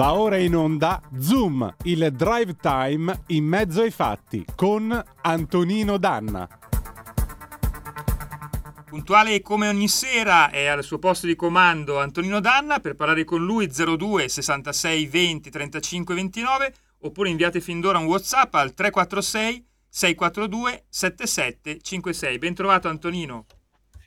Va ora in onda Zoom, il drive time in mezzo ai fatti con Antonino Danna. Puntuale come ogni sera è al suo posto di comando Antonino Danna per parlare con lui 02 66 20 35 29 oppure inviate fin d'ora un WhatsApp al 346 642 7756. Ben trovato Antonino.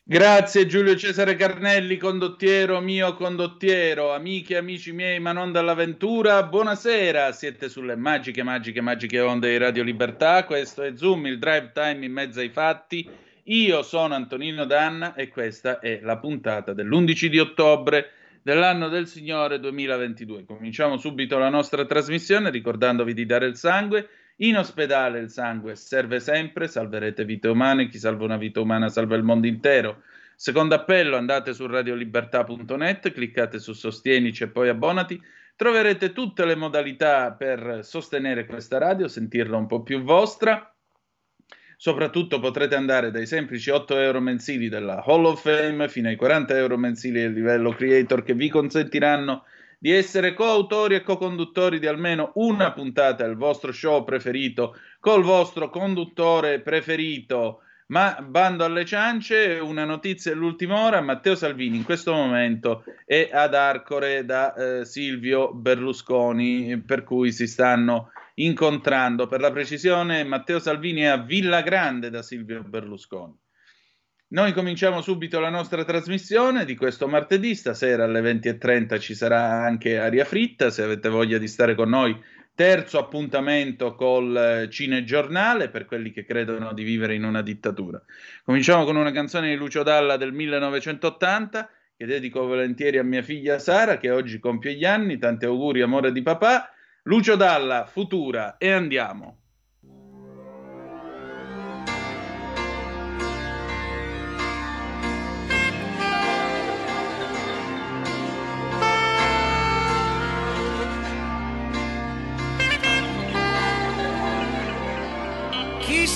Grazie Giulio Cesare Carnelli, condottiero mio condottiero, amiche e amici miei, ma non dall'avventura. Buonasera, siete sulle magiche, magiche, magiche onde di Radio Libertà. Questo è Zoom, il drive time in mezzo ai fatti. Io sono Antonino Danna e questa è la puntata dell'11 di ottobre dell'anno del Signore 2022. Cominciamo subito la nostra trasmissione ricordandovi di dare il sangue in ospedale il sangue serve sempre, salverete vite umane, chi salva una vita umana salva il mondo intero. Secondo appello, andate su radiolibertà.net, cliccate su Sostienici e poi abbonati. Troverete tutte le modalità per sostenere questa radio, sentirla un po' più vostra. Soprattutto potrete andare dai semplici 8 euro mensili della Hall of Fame fino ai 40 euro mensili del livello creator che vi consentiranno di essere coautori e co-conduttori di almeno una puntata del vostro show preferito col vostro conduttore preferito. Ma bando alle ciance, una notizia dell'ultima ora, Matteo Salvini in questo momento è ad Arcore da eh, Silvio Berlusconi, per cui si stanno incontrando. Per la precisione, Matteo Salvini è a Villa Grande da Silvio Berlusconi. Noi cominciamo subito la nostra trasmissione di questo martedì, stasera alle 20.30 ci sarà anche aria fritta, se avete voglia di stare con noi, terzo appuntamento col eh, cinegiornale per quelli che credono di vivere in una dittatura. Cominciamo con una canzone di Lucio Dalla del 1980 che dedico volentieri a mia figlia Sara che oggi compie gli anni, tanti auguri amore di papà. Lucio Dalla, Futura e andiamo.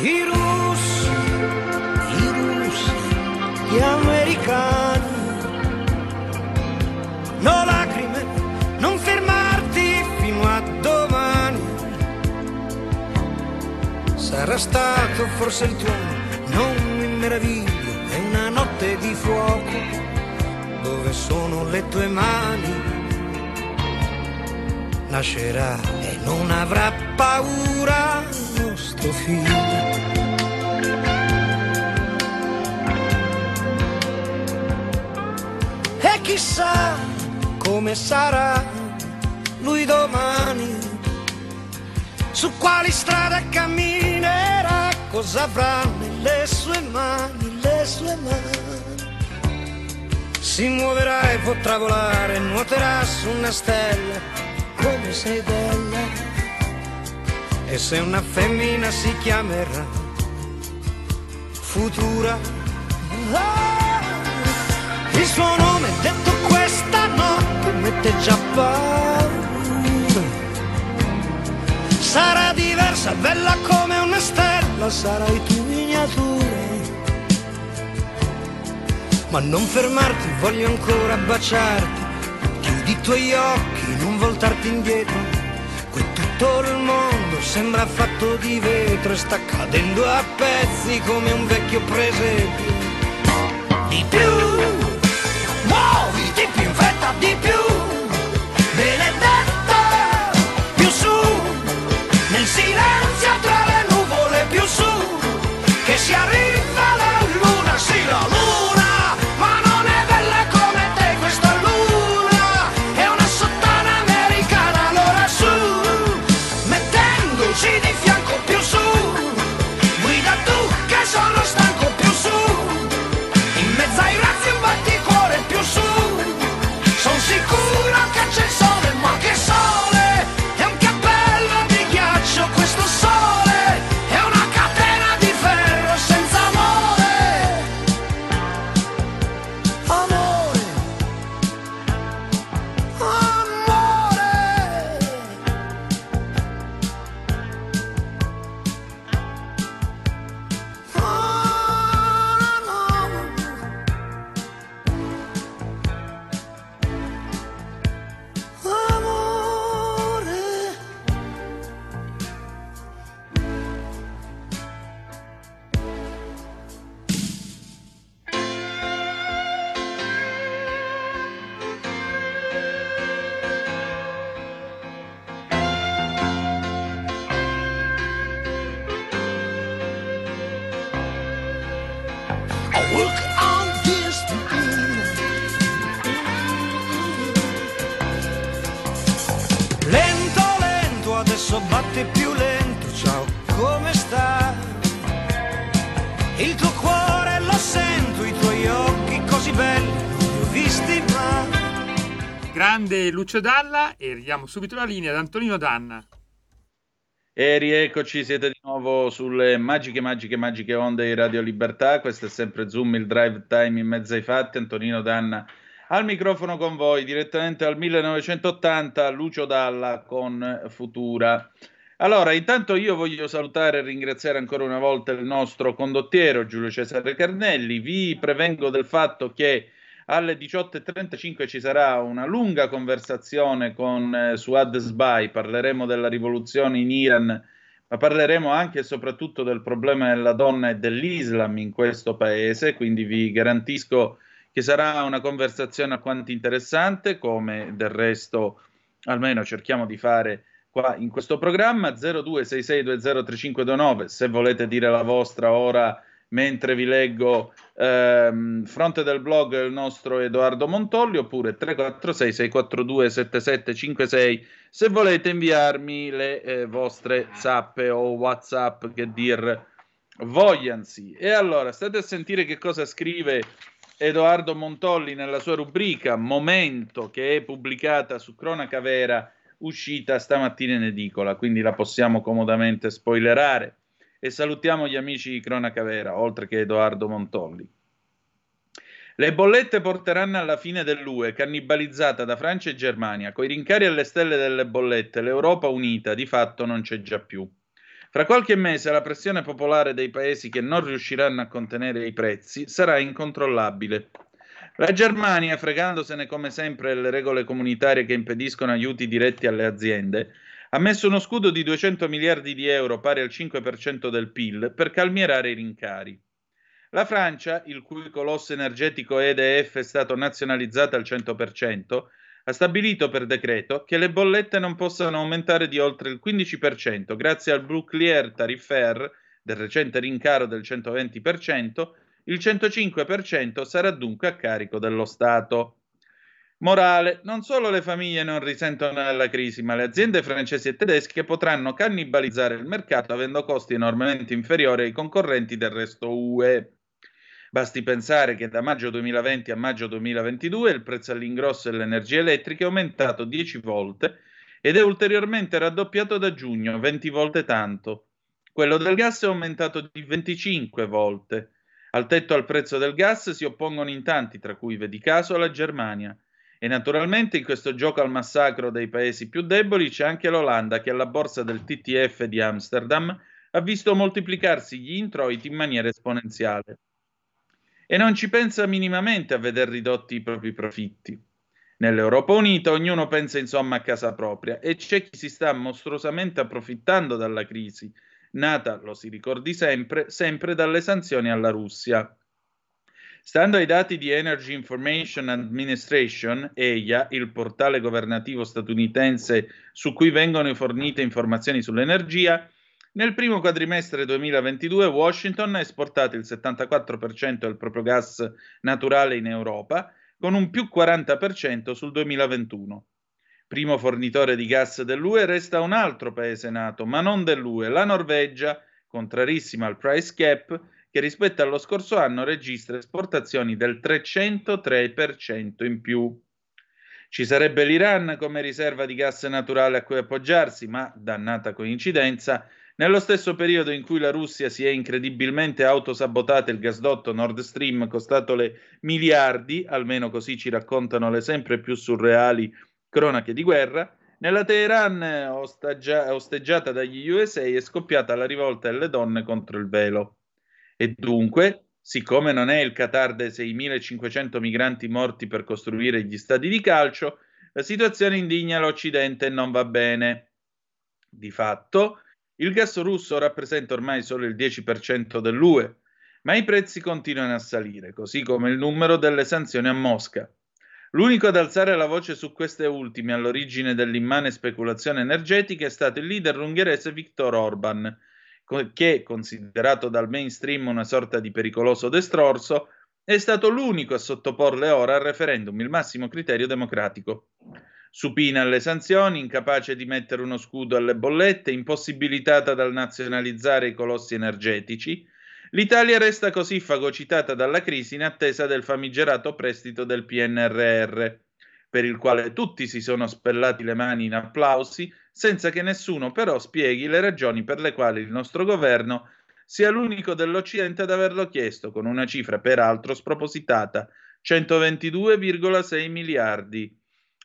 i russi, i russi, gli americani. No lacrime, non fermarti fino a domani. Sarà stato forse il tuono, non mi meraviglio, è una notte di fuoco. Dove sono le tue mani? Nascerà e non avrà paura nostro figlio. E chissà come sarà lui domani, su quali strade camminerà, cosa avrà nelle sue mani, le sue mani. Si muoverà e potrà volare, nuoterà su una stella, come sei bella. E se una femmina si chiamerà Futura. Ah, il suo nome detto questa notte mette già paura. Sarà diversa, bella come una stella, sarai tu miniatura. Ma non fermarti, voglio ancora baciarti. Chiudi i tuoi occhi, non voltarti indietro. Qui tutto il mondo sembra fatto di vetro e sta cadendo a pezzi come un vecchio presepio. Di più, muoviti più in fretta, di più, benedetta, più su, nel silenzio tra le nuvole, più su, che si arriva. Lucio Dalla e ridiamo subito la linea ad Antonino Danna. E rieccoci, siete di nuovo sulle magiche, magiche, magiche onde di Radio Libertà. Questo è sempre Zoom, il drive time in mezzo ai fatti. Antonino Danna al microfono con voi, direttamente al 1980, Lucio Dalla con Futura. Allora, intanto io voglio salutare e ringraziare ancora una volta il nostro condottiero Giulio Cesare Carnelli. Vi prevengo del fatto che alle 18.35 ci sarà una lunga conversazione con eh, Suad Sbai, parleremo della rivoluzione in Iran, ma parleremo anche e soprattutto del problema della donna e dell'Islam in questo paese, quindi vi garantisco che sarà una conversazione alquanto interessante, come del resto almeno cerchiamo di fare qua in questo programma. 0266203529 se volete dire la vostra ora mentre vi leggo ehm, fronte del blog il nostro Edoardo Montolli oppure 346 642 7756 se volete inviarmi le eh, vostre zappe o whatsapp che dir vogliansi e allora state a sentire che cosa scrive Edoardo Montolli nella sua rubrica Momento che è pubblicata su Cronaca Vera uscita stamattina in edicola quindi la possiamo comodamente spoilerare e salutiamo gli amici di Cronaca Vera, oltre che Edoardo Montolli. Le bollette porteranno alla fine dell'UE, cannibalizzata da Francia e Germania. Coi rincari alle stelle delle bollette, l'Europa unita di fatto non c'è già più. Fra qualche mese la pressione popolare dei paesi che non riusciranno a contenere i prezzi sarà incontrollabile. La Germania, fregandosene come sempre le regole comunitarie che impediscono aiuti diretti alle aziende, ha messo uno scudo di 200 miliardi di euro, pari al 5% del PIL, per calmierare i rincari. La Francia, il cui colosso energetico EDF è stato nazionalizzato al 100%, ha stabilito per decreto che le bollette non possano aumentare di oltre il 15% grazie al bouclier tarifaire del recente rincaro del 120%, il 105% sarà dunque a carico dello Stato. Morale, non solo le famiglie non risentono della crisi, ma le aziende francesi e tedesche potranno cannibalizzare il mercato avendo costi enormemente inferiori ai concorrenti del resto UE. Basti pensare che da maggio 2020 a maggio 2022 il prezzo all'ingrosso dell'energia elettrica è aumentato 10 volte ed è ulteriormente raddoppiato da giugno, 20 volte tanto. Quello del gas è aumentato di 25 volte. Al tetto al prezzo del gas si oppongono in tanti, tra cui vedi caso la Germania. E naturalmente in questo gioco al massacro dei paesi più deboli c'è anche l'Olanda che alla borsa del TTF di Amsterdam ha visto moltiplicarsi gli introiti in maniera esponenziale. E non ci pensa minimamente a veder ridotti i propri profitti. Nell'Europa Unita ognuno pensa insomma a casa propria e c'è chi si sta mostruosamente approfittando dalla crisi, nata, lo si ricordi sempre, sempre dalle sanzioni alla Russia. Stando ai dati di Energy Information Administration, EIA, il portale governativo statunitense su cui vengono fornite informazioni sull'energia, nel primo quadrimestre 2022 Washington ha esportato il 74% del proprio gas naturale in Europa, con un più 40% sul 2021. Primo fornitore di gas dell'UE resta un altro paese nato, ma non dell'UE, la Norvegia, contrarissima al price cap, che rispetto allo scorso anno registra esportazioni del 303% in più. Ci sarebbe l'Iran come riserva di gas naturale a cui appoggiarsi, ma, dannata coincidenza, nello stesso periodo in cui la Russia si è incredibilmente autosabotata il gasdotto Nord Stream costatole miliardi, almeno così ci raccontano le sempre più surreali cronache di guerra, nella Teheran osteggia- osteggiata dagli USA è scoppiata la rivolta delle donne contro il velo. E dunque, siccome non è il Qatar dei 6.500 migranti morti per costruire gli stadi di calcio, la situazione indigna l'Occidente e non va bene. Di fatto, il gas russo rappresenta ormai solo il 10% dell'UE, ma i prezzi continuano a salire, così come il numero delle sanzioni a Mosca. L'unico ad alzare la voce su queste ultime all'origine dell'immane speculazione energetica è stato il leader ungherese Viktor Orban, che, considerato dal mainstream una sorta di pericoloso destrorso, è stato l'unico a sottoporle ora al referendum il massimo criterio democratico. supina alle sanzioni, incapace di mettere uno scudo alle bollette, impossibilitata dal nazionalizzare i colossi energetici, l'Italia resta così fagocitata dalla crisi in attesa del famigerato prestito del PNRR, per il quale tutti si sono spellati le mani in applausi, senza che nessuno però spieghi le ragioni per le quali il nostro governo sia l'unico dell'Occidente ad averlo chiesto, con una cifra peraltro spropositata, 122,6 miliardi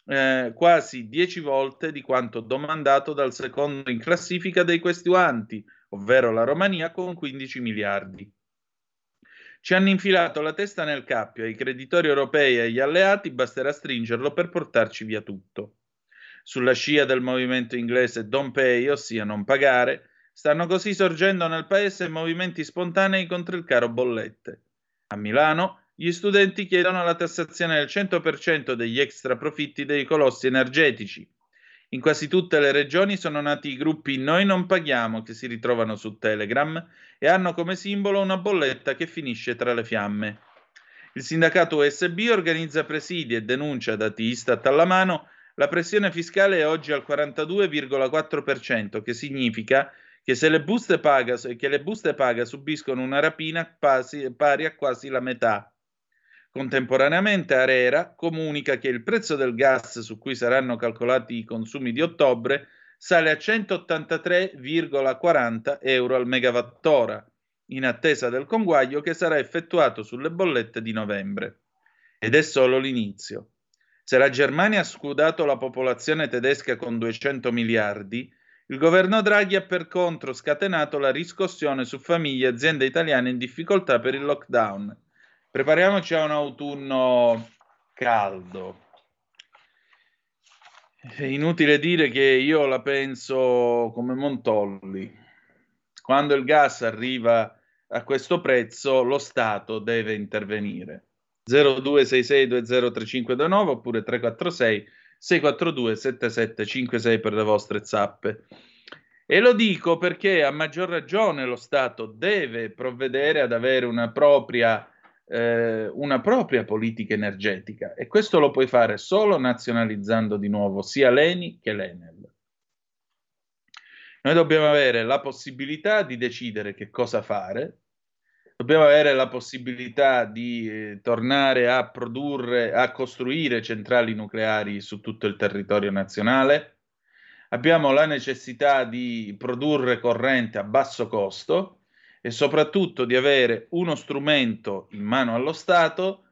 eh, quasi 10 volte di quanto domandato dal secondo in classifica dei questuanti, ovvero la Romania con 15 miliardi. Ci hanno infilato la testa nel cappio, ai creditori europei e agli alleati basterà stringerlo per portarci via tutto. Sulla scia del movimento inglese Don't Pay, ossia non pagare, stanno così sorgendo nel paese movimenti spontanei contro il caro bollette. A Milano gli studenti chiedono la tassazione del 100% degli extra profitti dei colossi energetici. In quasi tutte le regioni sono nati i gruppi Noi non paghiamo che si ritrovano su Telegram e hanno come simbolo una bolletta che finisce tra le fiamme. Il sindacato USB organizza presidi e denuncia, dati Istat alla mano, la pressione fiscale è oggi al 42,4%, che significa che se le buste paga, le buste paga subiscono una rapina pari a quasi la metà. Contemporaneamente Arera comunica che il prezzo del gas su cui saranno calcolati i consumi di ottobre sale a 183,40 euro al megawattora, in attesa del conguaglio che sarà effettuato sulle bollette di novembre. Ed è solo l'inizio. Se la Germania ha scudato la popolazione tedesca con 200 miliardi, il governo Draghi ha per contro scatenato la riscossione su famiglie e aziende italiane in difficoltà per il lockdown Prepariamoci a un autunno caldo. È inutile dire che io la penso come Montolli. Quando il gas arriva a questo prezzo, lo Stato deve intervenire. 0266203529 oppure 346 642 7756 per le vostre zappe. E lo dico perché a maggior ragione lo Stato deve provvedere ad avere una propria eh, una propria politica energetica. E questo lo puoi fare solo nazionalizzando di nuovo sia l'ENI che l'Enel. Noi dobbiamo avere la possibilità di decidere che cosa fare, dobbiamo avere la possibilità di eh, tornare a produrre, a costruire centrali nucleari su tutto il territorio nazionale, abbiamo la necessità di produrre corrente a basso costo e soprattutto di avere uno strumento in mano allo Stato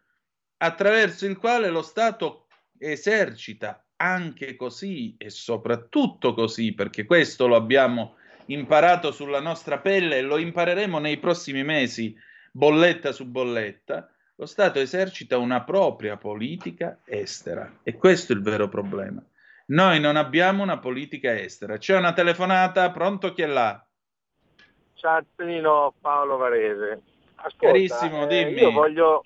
attraverso il quale lo Stato esercita anche così e soprattutto così, perché questo lo abbiamo imparato sulla nostra pelle e lo impareremo nei prossimi mesi, bolletta su bolletta, lo Stato esercita una propria politica estera e questo è il vero problema. Noi non abbiamo una politica estera. C'è una telefonata, pronto chi è là? Ciao Antonino, Paolo Varese. Ascolta, Carissimo, eh, dimmi. Io voglio,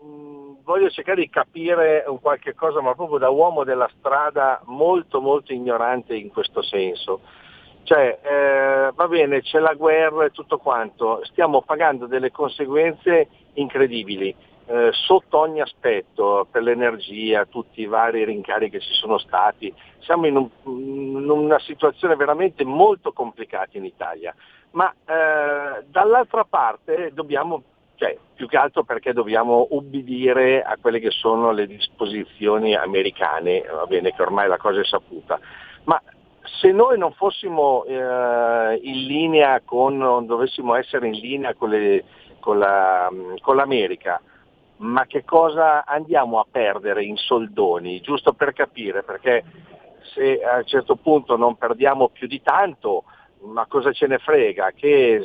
mh, mm, voglio, cercare di capire un qualche cosa, ma proprio da uomo della strada molto molto ignorante in questo senso. Cioè, eh, va bene, c'è la guerra e tutto quanto, stiamo pagando delle conseguenze incredibili. Eh, sotto ogni aspetto, per l'energia, tutti i vari rincari che ci sono stati, siamo in, un, in una situazione veramente molto complicata in Italia ma eh, dall'altra parte dobbiamo, cioè più che altro perché dobbiamo ubbidire a quelle che sono le disposizioni americane, va bene che ormai la cosa è saputa, ma se noi non fossimo eh, in linea con, non dovessimo essere in linea con, le, con, la, con l'America, ma che cosa andiamo a perdere in soldoni, giusto per capire, perché se a un certo punto non perdiamo più di tanto, ma cosa ce ne frega, che,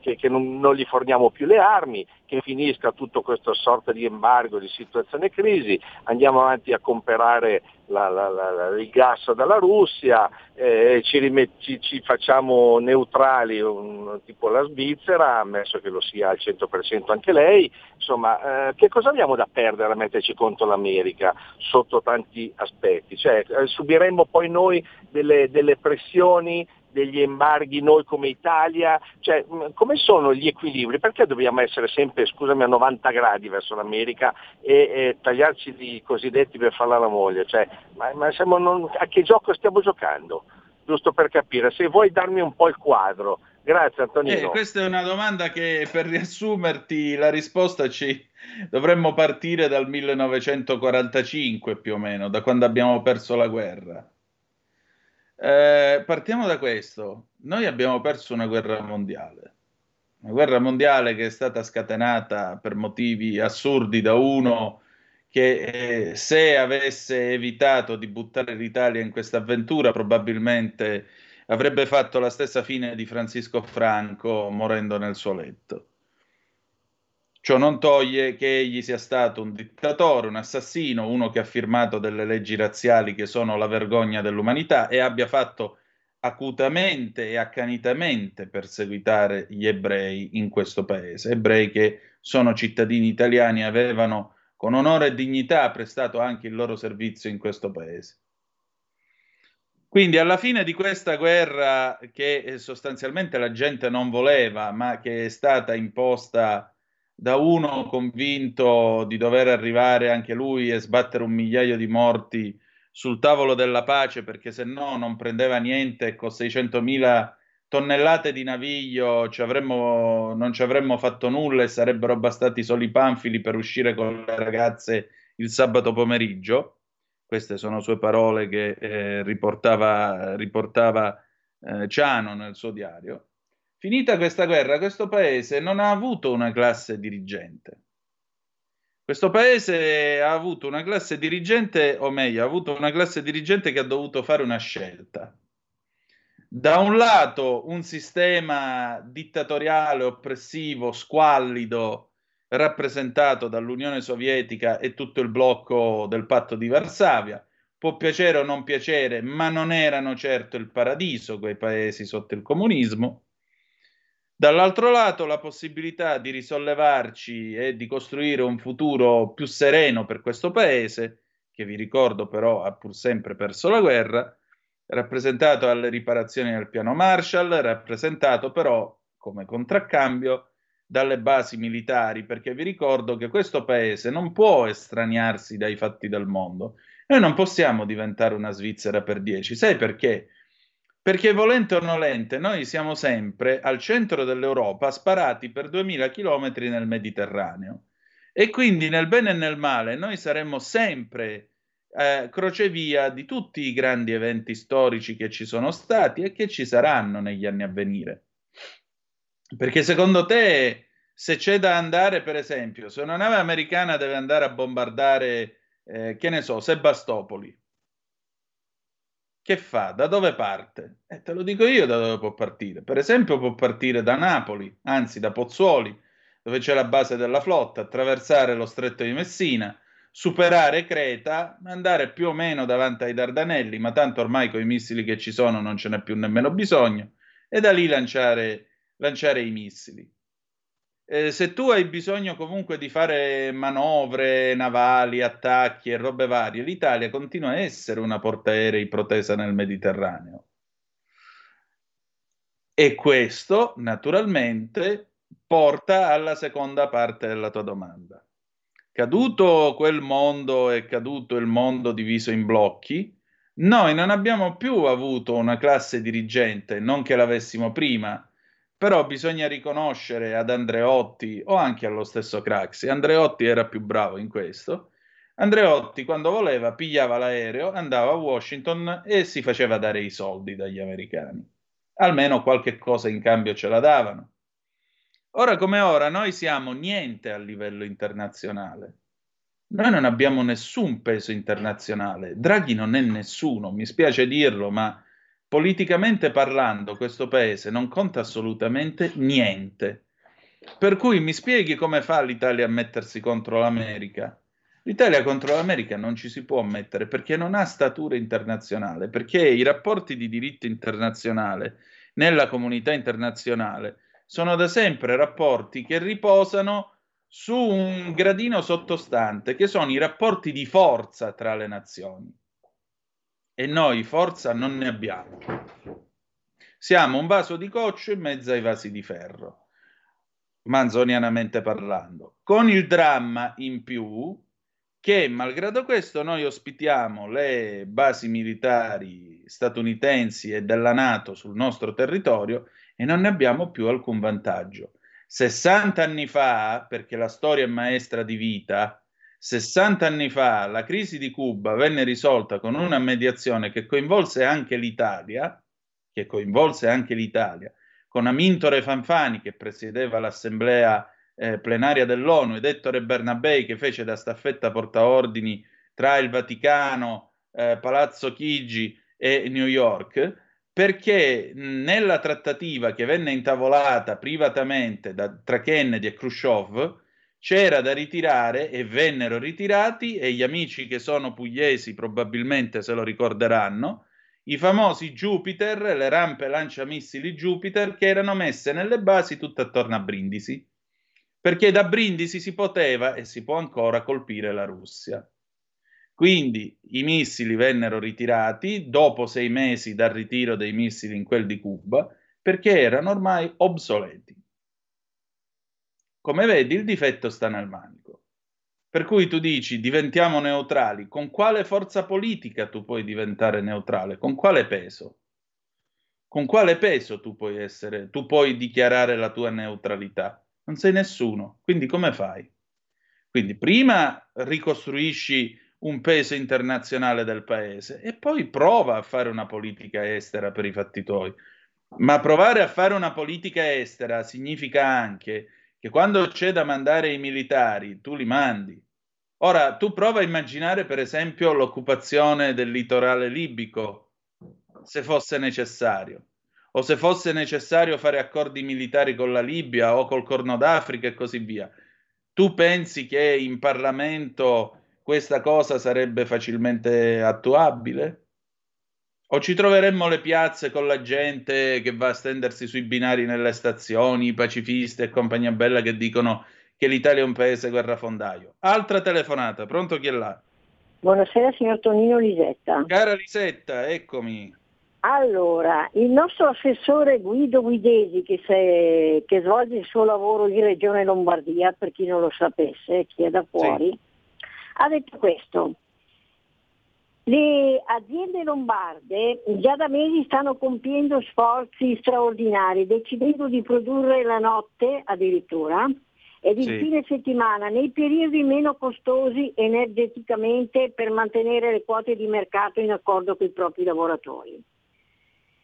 che, che non, non, gli forniamo più le armi, che finisca tutto questo sorta di embargo, di situazione crisi, andiamo avanti a comprare la, la, la, il gas dalla Russia, eh, ci, rimetti, ci, facciamo neutrali, un, tipo la Svizzera, ammesso che lo sia al 100% anche lei, insomma eh, che cosa abbiamo da perdere a metterci contro l'America sotto tanti aspetti? Cioè, eh, subiremmo poi noi delle, delle pressioni degli embarghi noi come Italia? Cioè, come sono gli equilibri? Perché dobbiamo essere sempre, scusami, a 90 gradi verso l'America e, e tagliarci i cosiddetti per farla la moglie? Cioè, ma, ma non, a che gioco stiamo giocando? Giusto per capire, se vuoi darmi un po' il quadro. Grazie Antonino. Eh, questa è una domanda che per riassumerti la risposta ci dovremmo partire dal 1945 più o meno, da quando abbiamo perso la guerra. Eh, partiamo da questo. Noi abbiamo perso una guerra mondiale. Una guerra mondiale che è stata scatenata per motivi assurdi da uno che eh, se avesse evitato di buttare l'Italia in questa avventura probabilmente avrebbe fatto la stessa fine di Francisco Franco morendo nel suo letto. Ciò non toglie che egli sia stato un dittatore, un assassino, uno che ha firmato delle leggi razziali che sono la vergogna dell'umanità e abbia fatto acutamente e accanitamente perseguitare gli ebrei in questo paese, ebrei che sono cittadini italiani e avevano con onore e dignità prestato anche il loro servizio in questo paese. Quindi alla fine di questa guerra che sostanzialmente la gente non voleva, ma che è stata imposta da uno convinto di dover arrivare anche lui e sbattere un migliaio di morti sul tavolo della pace perché se no non prendeva niente con 600.000 tonnellate di naviglio ci avremmo, non ci avremmo fatto nulla e sarebbero bastati solo i panfili per uscire con le ragazze il sabato pomeriggio. Queste sono sue parole che eh, riportava, riportava eh, Ciano nel suo diario. Finita questa guerra, questo paese non ha avuto una classe dirigente. Questo paese ha avuto una classe dirigente, o meglio, ha avuto una classe dirigente che ha dovuto fare una scelta. Da un lato un sistema dittatoriale, oppressivo, squallido, rappresentato dall'Unione Sovietica e tutto il blocco del patto di Varsavia. Può piacere o non piacere, ma non erano certo il paradiso quei paesi sotto il comunismo. Dall'altro lato, la possibilità di risollevarci e di costruire un futuro più sereno per questo paese, che vi ricordo però ha pur sempre perso la guerra, rappresentato alle riparazioni del piano Marshall, rappresentato però come contraccambio dalle basi militari, perché vi ricordo che questo paese non può estraniarsi dai fatti del mondo. Noi non possiamo diventare una Svizzera per dieci. Sai perché? Perché volente o nolente, noi siamo sempre al centro dell'Europa, sparati per 2000 km nel Mediterraneo. E quindi nel bene e nel male noi saremmo sempre eh, crocevia di tutti i grandi eventi storici che ci sono stati e che ci saranno negli anni a venire. Perché secondo te, se c'è da andare, per esempio, se una nave americana deve andare a bombardare, eh, che ne so, Sebastopoli, che fa? Da dove parte? E te lo dico io da dove può partire. Per esempio può partire da Napoli, anzi da Pozzuoli, dove c'è la base della flotta, attraversare lo stretto di Messina, superare Creta, andare più o meno davanti ai Dardanelli, ma tanto ormai con i missili che ci sono non ce n'è più nemmeno bisogno, e da lì lanciare, lanciare i missili eh, se tu hai bisogno comunque di fare manovre navali, attacchi e robe varie, l'Italia continua a essere una portaerei protesa nel Mediterraneo. E questo, naturalmente, porta alla seconda parte della tua domanda. Caduto quel mondo e caduto il mondo diviso in blocchi, noi non abbiamo più avuto una classe dirigente, non che l'avessimo prima, però bisogna riconoscere ad Andreotti o anche allo stesso Craxi, Andreotti era più bravo in questo, Andreotti quando voleva pigliava l'aereo, andava a Washington e si faceva dare i soldi dagli americani. Almeno qualche cosa in cambio ce la davano. Ora come ora noi siamo niente a livello internazionale. Noi non abbiamo nessun peso internazionale. Draghi non è nessuno, mi spiace dirlo, ma politicamente parlando questo paese non conta assolutamente niente. Per cui mi spieghi come fa l'Italia a mettersi contro l'America? L'Italia contro l'America non ci si può mettere perché non ha statura internazionale, perché i rapporti di diritto internazionale nella comunità internazionale sono da sempre rapporti che riposano su un gradino sottostante, che sono i rapporti di forza tra le nazioni e noi forza non ne abbiamo. Siamo un vaso di coccio in mezzo ai vasi di ferro, manzonianamente parlando, con il dramma in più che malgrado questo noi ospitiamo le basi militari statunitensi e della Nato sul nostro territorio e non ne abbiamo più alcun vantaggio. 60 anni fa, perché la storia è maestra di vita, 60 anni fa la crisi di Cuba venne risolta con una mediazione che coinvolse anche l'Italia, che coinvolse anche l'Italia, con Amintore Fanfani che presiedeva l'assemblea eh, plenaria dell'ONU ed Ettore Bernabei che fece da staffetta portaordini tra il Vaticano, eh, Palazzo Chigi e New York, perché nella trattativa che venne intavolata privatamente da, tra Kennedy e Khrushchev c'era da ritirare e vennero ritirati e gli amici che sono pugliesi probabilmente se lo ricorderanno i famosi Jupiter, le rampe lanciamissili Jupiter che erano messe nelle basi tutte attorno a Brindisi perché da Brindisi si poteva e si può ancora colpire la Russia. Quindi i missili vennero ritirati dopo sei mesi dal ritiro dei missili in quel di Cuba perché erano ormai obsoleti. Come vedi, il difetto sta nel manico. Per cui tu dici diventiamo neutrali, con quale forza politica tu puoi diventare neutrale? Con quale peso? Con quale peso tu puoi essere, tu puoi dichiarare la tua neutralità? non sei nessuno, quindi come fai? Quindi prima ricostruisci un peso internazionale del paese e poi prova a fare una politica estera per i fatti tuoi. Ma provare a fare una politica estera significa anche che quando c'è da mandare i militari, tu li mandi. Ora, tu prova a immaginare, per esempio, l'occupazione del litorale libico, se fosse necessario o se fosse necessario fare accordi militari con la Libia o col Corno d'Africa e così via. Tu pensi che in Parlamento questa cosa sarebbe facilmente attuabile? O ci troveremmo le piazze con la gente che va a stendersi sui binari nelle stazioni, i pacifisti e compagnia bella che dicono che l'Italia è un paese guerrafondaio. Altra telefonata, pronto chi è là? Buonasera signor Tonino Lisetta. Cara Lisetta, eccomi. Allora, il nostro assessore Guido Guidesi, che, se, che, svolge il suo lavoro in Regione Lombardia, per chi non lo sapesse, chi è da fuori, sì. ha detto questo. Le aziende lombarde già da mesi stanno compiendo sforzi straordinari, decidendo di produrre la notte addirittura ed il sì. fine settimana nei periodi meno costosi energeticamente per mantenere le quote di mercato in accordo con i propri lavoratori.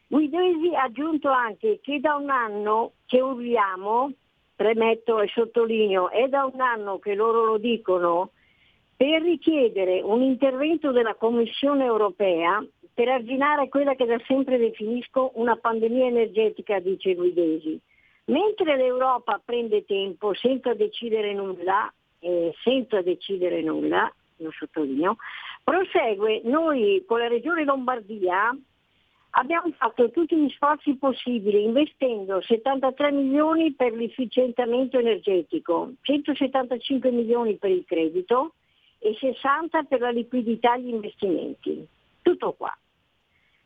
Guidesi ha aggiunto anche che da un anno che urliamo, premetto e sottolineo, è da un anno che loro lo dicono, per richiedere un intervento della Commissione europea per arginare quella che da sempre definisco una pandemia energetica, dice Guidesi. Mentre l'Europa prende tempo senza decidere nulla, eh, senza decidere nulla, lo sottolineo, prosegue noi con la Regione Lombardia Abbiamo fatto tutti gli sforzi possibili investendo 73 milioni per l'efficientamento energetico, 175 milioni per il credito e 60 per la liquidità e gli investimenti. Tutto qua.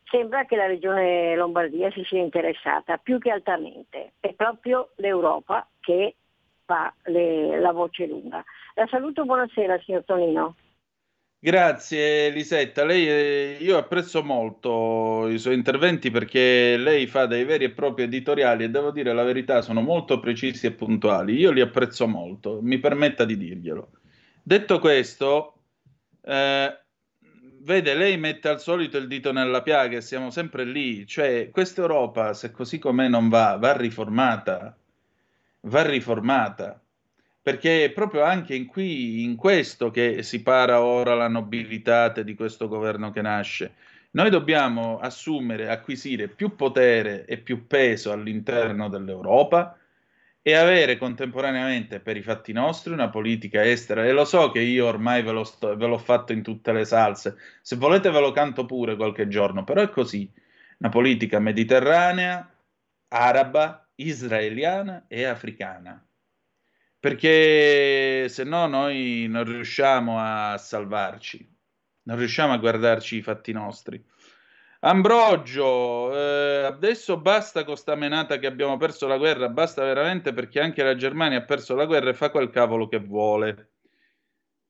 Sembra che la regione Lombardia si sia interessata più che altamente. È proprio l'Europa che fa le, la voce lunga. La saluto, buonasera signor Tonino. Grazie Lisetta, lei, eh, io apprezzo molto i suoi interventi perché lei fa dei veri e propri editoriali e devo dire la verità, sono molto precisi e puntuali. Io li apprezzo molto, mi permetta di dirglielo. Detto questo, eh, vede, lei mette al solito il dito nella piaga e siamo sempre lì, cioè questa Europa, se così com'è non va, va riformata, va riformata perché è proprio anche in, qui, in questo che si para ora la nobilità di questo governo che nasce. Noi dobbiamo assumere, acquisire più potere e più peso all'interno dell'Europa e avere contemporaneamente per i fatti nostri una politica estera. E lo so che io ormai ve, sto, ve l'ho fatto in tutte le salse, se volete ve lo canto pure qualche giorno, però è così. Una politica mediterranea, araba, israeliana e africana perché se no noi non riusciamo a salvarci, non riusciamo a guardarci i fatti nostri. Ambrogio, eh, adesso basta con sta menata che abbiamo perso la guerra, basta veramente perché anche la Germania ha perso la guerra e fa quel cavolo che vuole.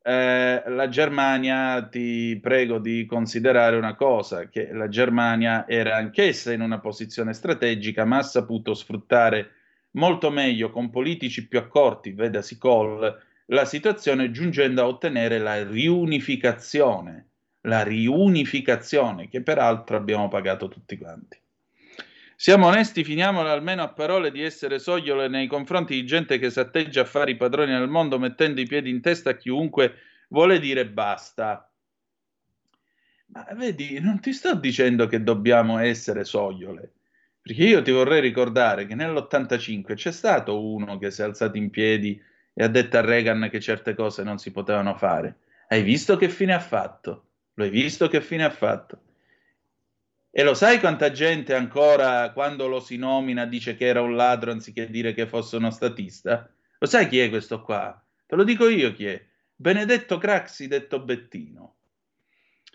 Eh, la Germania, ti prego di considerare una cosa, che la Germania era anch'essa in una posizione strategica, ma ha saputo sfruttare molto meglio con politici più accorti, vedasi Kohl, la situazione giungendo a ottenere la riunificazione la riunificazione, che peraltro abbiamo pagato tutti quanti. Siamo onesti, finiamola almeno a parole di essere sogliole nei confronti di gente che si atteggia a fare i padroni nel mondo mettendo i piedi in testa a chiunque vuole dire basta. Ma vedi, non ti sto dicendo che dobbiamo essere sogliole, perché io ti vorrei ricordare che nell'85 c'è stato uno che si è alzato in piedi e ha detto a Reagan che certe cose non si potevano fare. Hai visto che fine ha fatto? Lo hai visto che fine ha fatto? E lo sai quanta gente ancora, quando lo si nomina, dice che era un ladro anziché dire che fosse uno statista? Lo sai chi è questo qua? Te lo dico io chi è. Benedetto Craxi, detto Bettino.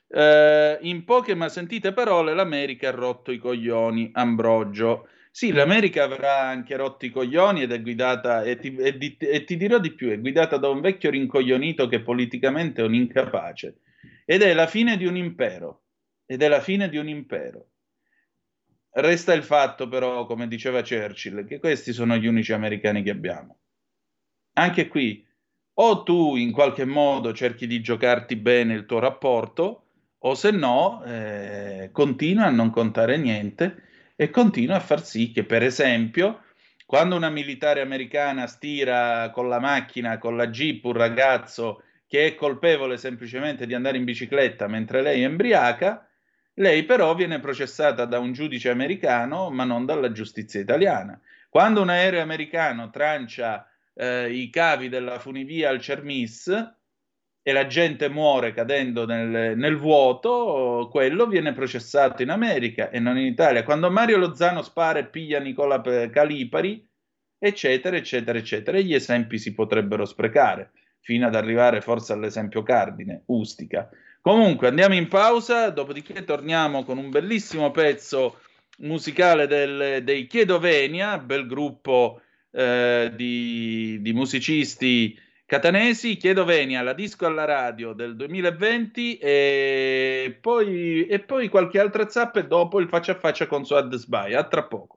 Eh, in poche ma sentite parole, l'America ha rotto i coglioni, Ambrogio. Sì, l'America avrà anche rotto i coglioni ed è guidata, e ti, e, di, e ti dirò di più, è guidata da un vecchio rincoglionito che politicamente è un incapace ed è la fine di un impero. Ed è la fine di un impero. Resta il fatto, però, come diceva Churchill, che questi sono gli unici americani che abbiamo. Anche qui, o tu in qualche modo cerchi di giocarti bene il tuo rapporto, o se no, eh, continua a non contare niente e continua a far sì che, per esempio, quando una militare americana stira con la macchina, con la jeep, un ragazzo che è colpevole semplicemente di andare in bicicletta mentre lei è embriaca, lei però viene processata da un giudice americano ma non dalla giustizia italiana. Quando un aereo americano trancia eh, i cavi della funivia al Cermis e la gente muore cadendo nel, nel, vuoto, quello viene processato in America e non in Italia. Quando Mario Lozano spara e piglia Nicola Calipari, eccetera, eccetera, eccetera, e gli esempi si potrebbero sprecare fino ad arrivare forse all'esempio cardine, Ustica. Comunque andiamo in pausa, dopodiché torniamo con un bellissimo pezzo musicale del, dei Chiedovenia, bel gruppo eh, di, di, musicisti catanesi, Chiedovenia, la disco alla radio del 2020 e poi, e poi qualche altra zappa e dopo il faccia a faccia con Suad Sbai. A tra poco.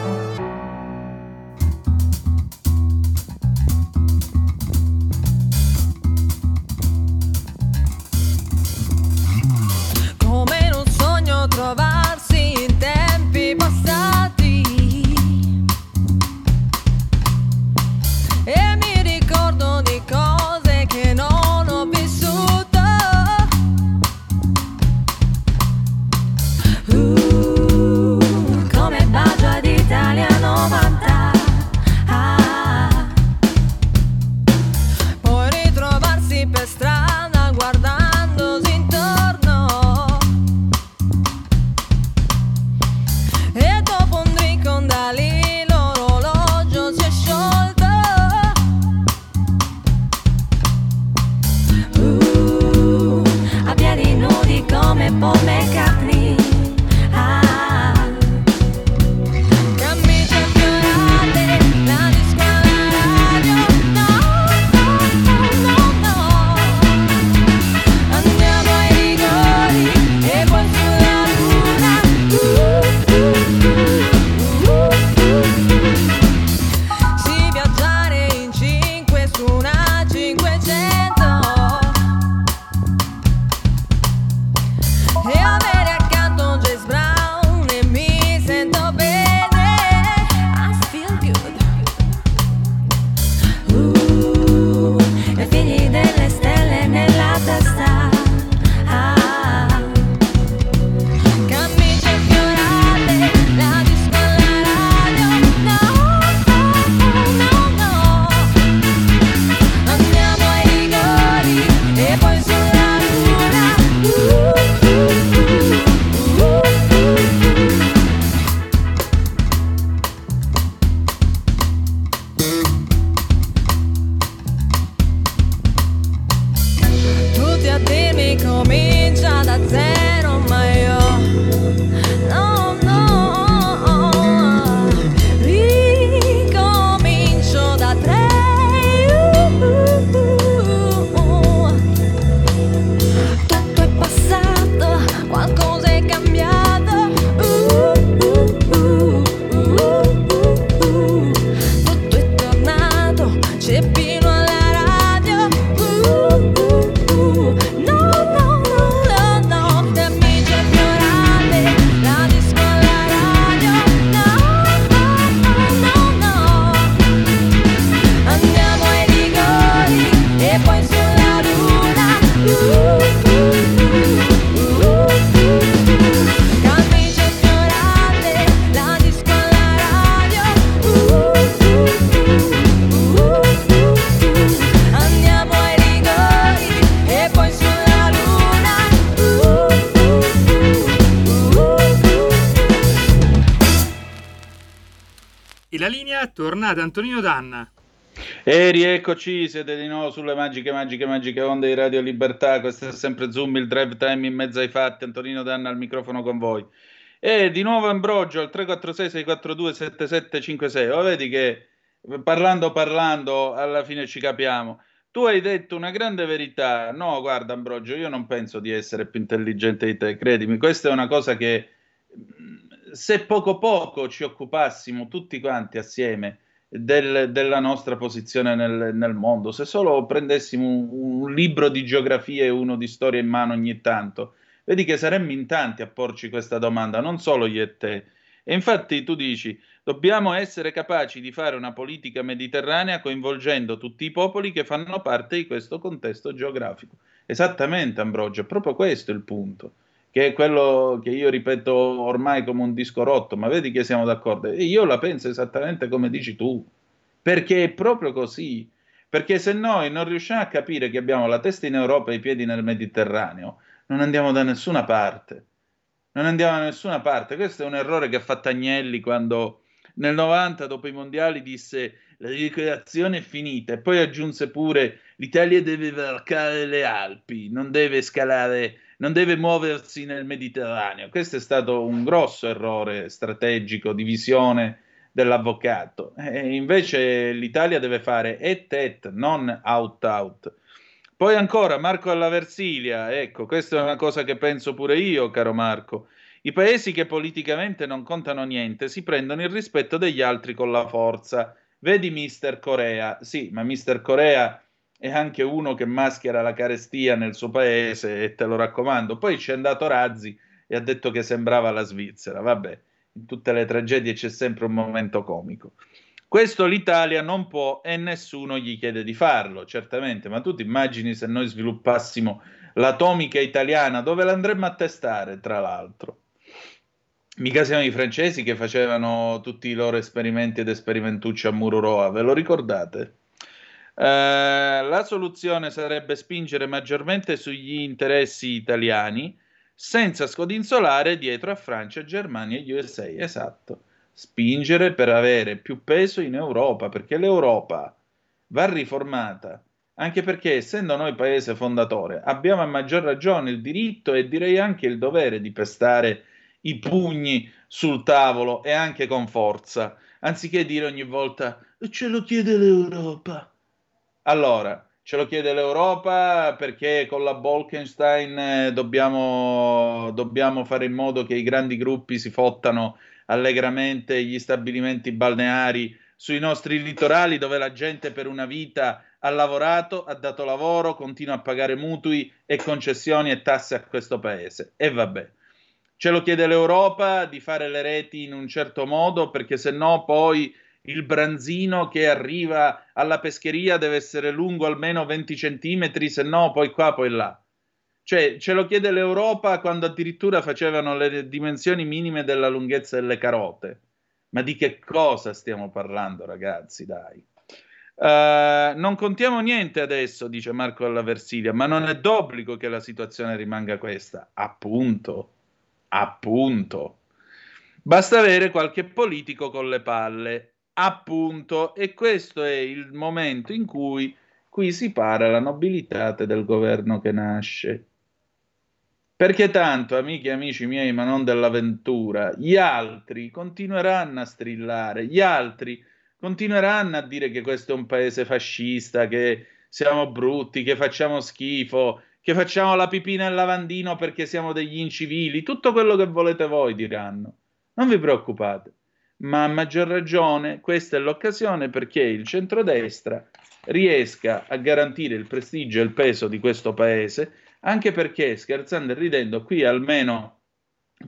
Regia, tornate Antonino Danna. E rieccoci, siete di nuovo sulle magiche, magiche, magiche onde di Radio Libertà. Questo è sempre Zoom, il drive time in mezzo ai fatti. Antonino Danna al microfono con voi. E di nuovo Ambrogio al 346-642-7756. Oh, vedi che parlando, parlando, alla fine ci capiamo. Tu hai detto una grande verità. No, guarda Ambrogio, io non penso di essere più intelligente di te, credimi. Questa è una cosa che se poco poco ci occupassimo tutti quanti assieme del, della nostra posizione nel, nel, mondo, se solo prendessimo un, un, libro di geografia e uno di storia in mano ogni tanto, vedi che saremmo in tanti a porci questa domanda, non solo io e te. E infatti tu dici, dobbiamo essere capaci di fare una politica mediterranea coinvolgendo tutti i popoli che fanno parte di questo contesto geografico. Esattamente, Ambrogio, è proprio questo il punto che è quello che io ripeto ormai come un disco rotto, ma vedi che siamo d'accordo. E io la penso esattamente come dici tu, perché è proprio così. Perché se noi non riusciamo a capire che abbiamo la testa in Europa e i piedi nel Mediterraneo, non andiamo da nessuna parte. Non andiamo da nessuna parte. Questo è un errore che ha fatto Agnelli quando nel 90, dopo i mondiali, disse la ricreazione è finita e poi aggiunse pure l'Italia deve varcare le Alpi, non deve scalare non deve muoversi nel Mediterraneo. Questo è stato un grosso errore strategico di visione dell'avvocato. E invece l'Italia deve fare et et, non out out. Poi ancora Marco alla Versilia, ecco, questa è una cosa che penso pure io, caro Marco. I paesi che politicamente non contano niente si prendono il rispetto degli altri con la forza. Vedi Mister Corea, sì, ma Mister Corea è anche uno che maschera la carestia nel suo paese e te lo raccomando. Poi c'è andato Razzi e ha detto che sembrava la Svizzera. Vabbè, in tutte le tragedie c'è sempre un momento comico. Questo l'Italia non può e nessuno gli chiede di farlo, certamente, ma tu ti immagini se noi sviluppassimo l'atomica italiana, dove l'andremmo a testare, tra l'altro? Mica siamo i francesi che facevano tutti i loro esperimenti ed esperimentucci a Mururoa, ve lo ricordate? Eh, la soluzione sarebbe spingere maggiormente sugli interessi italiani senza scodinzolare dietro a Francia, Germania e USA. Esatto. Spingere per avere più peso in Europa, perché l'Europa va riformata. Anche perché, essendo noi paese fondatore, abbiamo a maggior ragione il diritto e direi anche il dovere di pestare i pugni sul tavolo e anche con forza, anziché dire ogni volta ce lo chiede l'Europa. Allora, ce lo chiede l'Europa perché con la Bolkenstein eh, dobbiamo, dobbiamo fare in modo che i grandi gruppi si fottano allegramente gli stabilimenti balneari sui nostri litorali dove la gente per una vita ha lavorato, ha dato lavoro, continua a pagare mutui e concessioni e tasse a questo paese. E vabbè. Ce lo chiede l'Europa di fare le reti in un certo modo perché se no poi il branzino che arriva alla pescheria deve essere lungo almeno 20 centimetri, se no poi qua, poi là. Cioè, ce lo chiede l'Europa quando addirittura facevano le dimensioni minime della lunghezza delle carote. Ma di che cosa stiamo parlando, ragazzi? Dai. Uh, non contiamo niente adesso, dice Marco alla Versilia, ma non è d'obbligo che la situazione rimanga questa. Appunto, appunto. Basta avere qualche politico con le palle Appunto, e questo è il momento in cui qui si para la nobiltà del governo che nasce. Perché tanto, amici e amici miei, ma non dell'avventura, gli altri continueranno a strillare, gli altri continueranno a dire che questo è un paese fascista, che siamo brutti, che facciamo schifo, che facciamo la pipina al lavandino perché siamo degli incivili, tutto quello che volete voi diranno. Non vi preoccupate ma a maggior ragione questa è l'occasione perché il centrodestra riesca a garantire il prestigio e il peso di questo paese, anche perché, scherzando e ridendo, qui almeno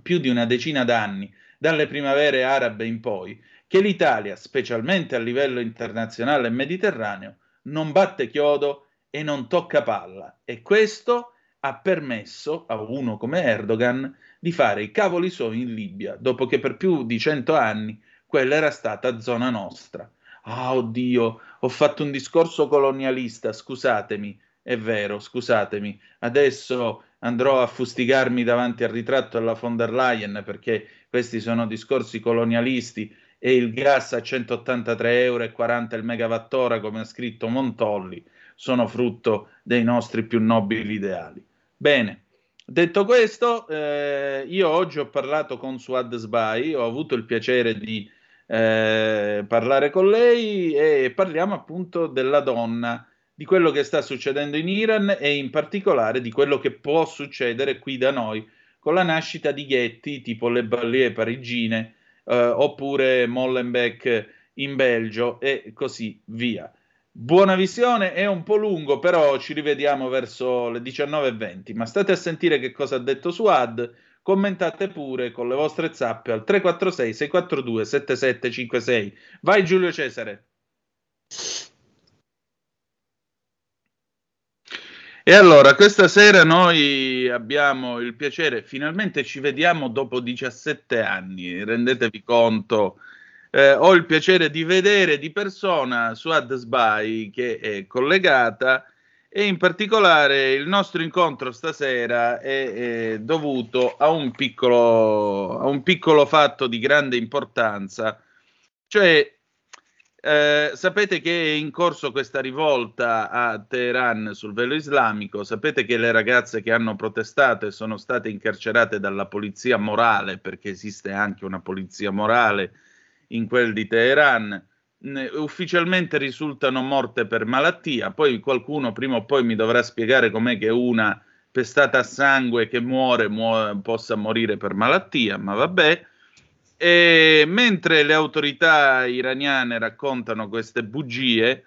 più di una decina d'anni, dalle primavere arabe in poi, che l'Italia, specialmente a livello internazionale e mediterraneo, non batte chiodo e non tocca palla. E questo ha permesso a uno come Erdogan di fare i cavoli suoi in Libia, dopo che per più di cento anni quella era stata zona nostra. Ah, oddio, ho fatto un discorso colonialista, scusatemi, è vero, scusatemi. Adesso andrò a fustigarmi davanti al ritratto della von der Leyen perché questi sono discorsi colonialisti e il gas a 183,40 euro il megawattora, come ha scritto Montolli, sono frutto dei nostri più nobili ideali. Bene, detto questo, eh, io oggi ho parlato con Suad Sbai, ho avuto il piacere di eh, parlare con lei e parliamo appunto della donna, di quello che sta succedendo in Iran e in particolare di quello che può succedere qui da noi con la nascita di ghetti tipo le ballie parigine eh, oppure Mollenbeek in Belgio e così via. Buona visione, è un po' lungo, però ci rivediamo verso le 19.20. Ma state a sentire che cosa ha detto Suad. Commentate pure con le vostre zappe al 346 642 7756. Vai Giulio Cesare. E allora, questa sera noi abbiamo il piacere, finalmente ci vediamo dopo 17 anni, rendetevi conto, eh, ho il piacere di vedere di persona Suad Sbai che è collegata e in particolare il nostro incontro stasera è, è dovuto a un, piccolo, a un piccolo fatto di grande importanza, cioè eh, sapete che è in corso questa rivolta a Teheran sul velo islamico, sapete che le ragazze che hanno protestato e sono state incarcerate dalla polizia morale, perché esiste anche una polizia morale in quel di Teheran, ufficialmente risultano morte per malattia, poi qualcuno prima o poi mi dovrà spiegare com'è che una pestata a sangue che muore, muore possa morire per malattia, ma vabbè. E mentre le autorità iraniane raccontano queste bugie,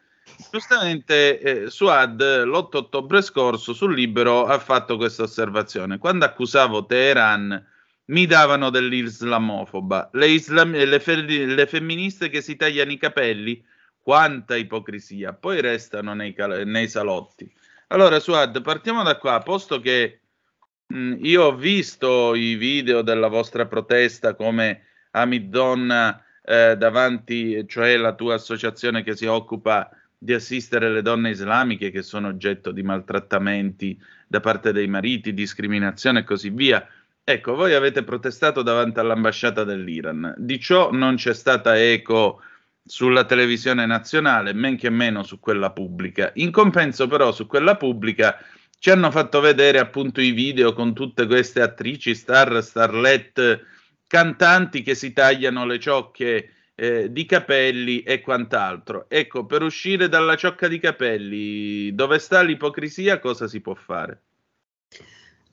giustamente eh, Suad l'8 ottobre scorso sul Libero ha fatto questa osservazione. Quando accusavo Teheran mi davano dell'islamofoba, le, islam- le, fe- le femministe che si tagliano i capelli, quanta ipocrisia, poi restano nei, cal- nei salotti. Allora Suad, partiamo da qua, posto che mh, io ho visto i video della vostra protesta come Amid Donna eh, davanti, cioè la tua associazione che si occupa di assistere le donne islamiche che sono oggetto di maltrattamenti da parte dei mariti, discriminazione e così via. Ecco, voi avete protestato davanti all'ambasciata dell'Iran. Di ciò non c'è stata eco sulla televisione nazionale, men che meno su quella pubblica. In compenso, però, su quella pubblica ci hanno fatto vedere appunto i video con tutte queste attrici, star, starlet cantanti che si tagliano le ciocche eh, di capelli e quant'altro. Ecco, per uscire dalla ciocca di capelli, dove sta l'ipocrisia, cosa si può fare?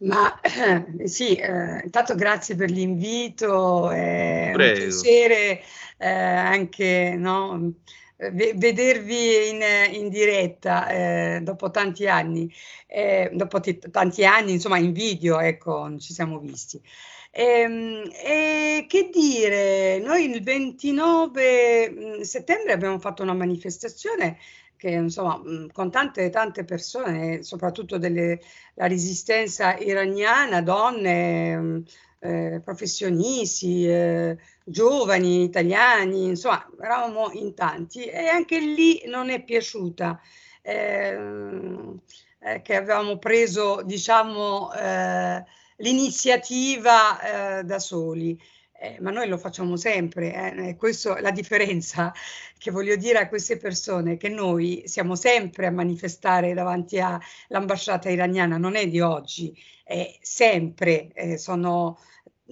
Ma eh, sì, eh, intanto grazie per l'invito, è un piacere eh, anche no, vedervi in, in diretta eh, dopo tanti anni, eh, dopo t- tanti anni, insomma in video, ecco, non ci siamo visti. E, ehm, e che dire, noi il 29 mm, settembre abbiamo fatto una manifestazione che insomma mm, con tante tante persone, soprattutto della resistenza iraniana, donne, eh, professionisti, eh, giovani, italiani, insomma eravamo in tanti e anche lì non è piaciuta eh, eh che avevamo preso diciamo eh, l'iniziativa eh, da soli. Eh, ma noi lo facciamo sempre, eh, questa è la differenza che voglio dire a queste persone, che noi siamo sempre a manifestare davanti all'ambasciata iraniana, non è di oggi, è sempre, eh, sono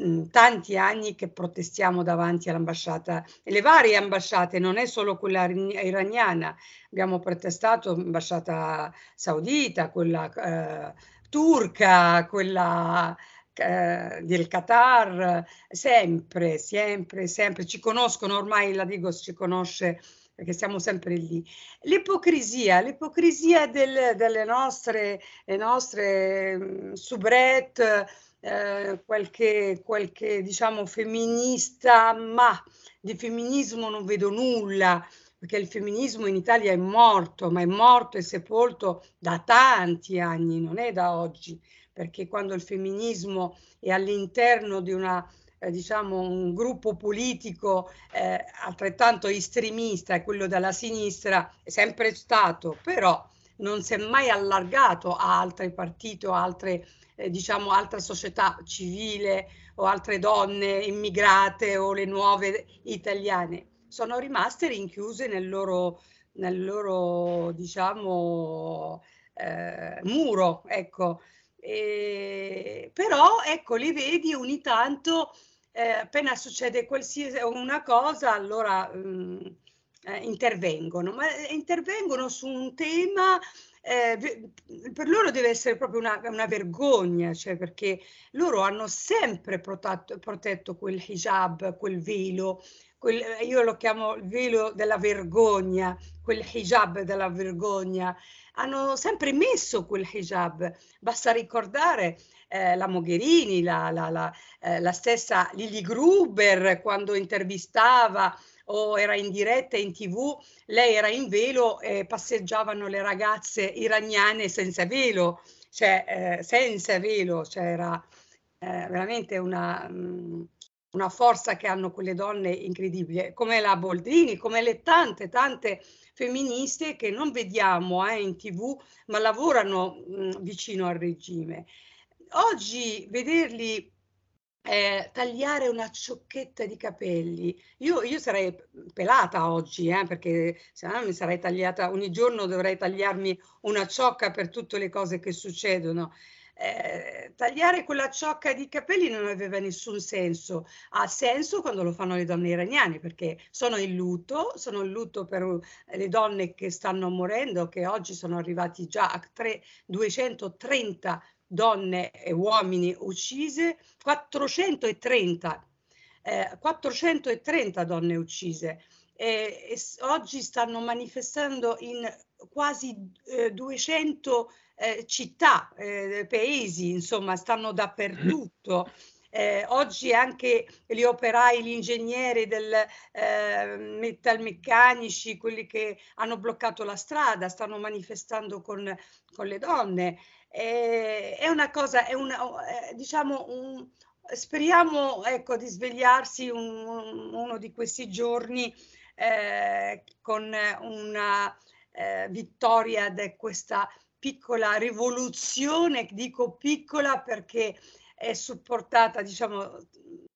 mm, tanti anni che protestiamo davanti all'ambasciata, e le varie ambasciate, non è solo quella iraniana, abbiamo protestato l'ambasciata saudita, quella eh, turca, quella eh, del Qatar, sempre, sempre, sempre, ci conoscono ormai, la Digos ci conosce perché siamo sempre lì. L'ipocrisia, l'ipocrisia del, delle nostre, nostre mm, soubrette, eh, qualche, qualche diciamo femminista, ma di femminismo non vedo nulla, perché il femminismo in Italia è morto, ma è morto e sepolto da tanti anni, non è da oggi, perché quando il femminismo è all'interno di una eh, diciamo un gruppo politico eh, altrettanto estremista, quello della sinistra, è sempre stato, però non si è mai allargato a altri partiti o altre, eh, diciamo, altra società civile o altre donne immigrate o le nuove italiane. Sono rimaste rinchiuse nel loro, nel loro diciamo, eh, muro, ecco. E, però, ecco, li vedi ogni tanto, eh, appena succede qualsiasi una cosa, allora mh, mm, eh, intervengono, ma eh, intervengono su un tema eh, per loro deve essere proprio una, una, vergogna, cioè perché loro hanno sempre protetto, protetto quel hijab, quel velo, quel, io lo chiamo il velo della vergogna, quel hijab della vergogna, hanno sempre messo quel hijab, basta ricordare eh, la Mogherini, la, la, la, eh, la stessa Lili Gruber quando intervistava o era in diretta in tv, lei era in velo e passeggiavano le ragazze iraniane senza velo, cioè eh, senza velo, cioè era eh, veramente una, mm, una forza che hanno quelle donne incredibile, come la Boldrini, come le tante, tante femministe che non vediamo eh, in tv, ma lavorano mh, mm, vicino al regime. Oggi vederli eh, tagliare una ciocchetta di capelli. Io, io sarei pelata oggi, eh, perché se no mi sarei tagliata ogni giorno, dovrei tagliarmi una ciocca per tutte le cose che succedono. Eh, tagliare quella ciocca di capelli non aveva nessun senso. Ha senso quando lo fanno le donne iraniane perché sono in lutto, sono in lutto per le donne che stanno morendo, che oggi sono arrivati già a 3, 230 donne e uomini uccise, 430, eh, 430 donne uccise. E, e oggi stanno manifestando in quasi eh, 200 eh, città, eh, paesi, insomma, stanno dappertutto. Eh, oggi anche gli operai, gli ingegneri del eh, metalmeccanici, quelli che hanno bloccato la strada, stanno manifestando con, con le donne. Eh, è una cosa, è una, eh, diciamo, un, speriamo ecco, di svegliarsi un, uno di questi giorni eh, con una vittoria di questa piccola rivoluzione, dico piccola perché è supportata, diciamo,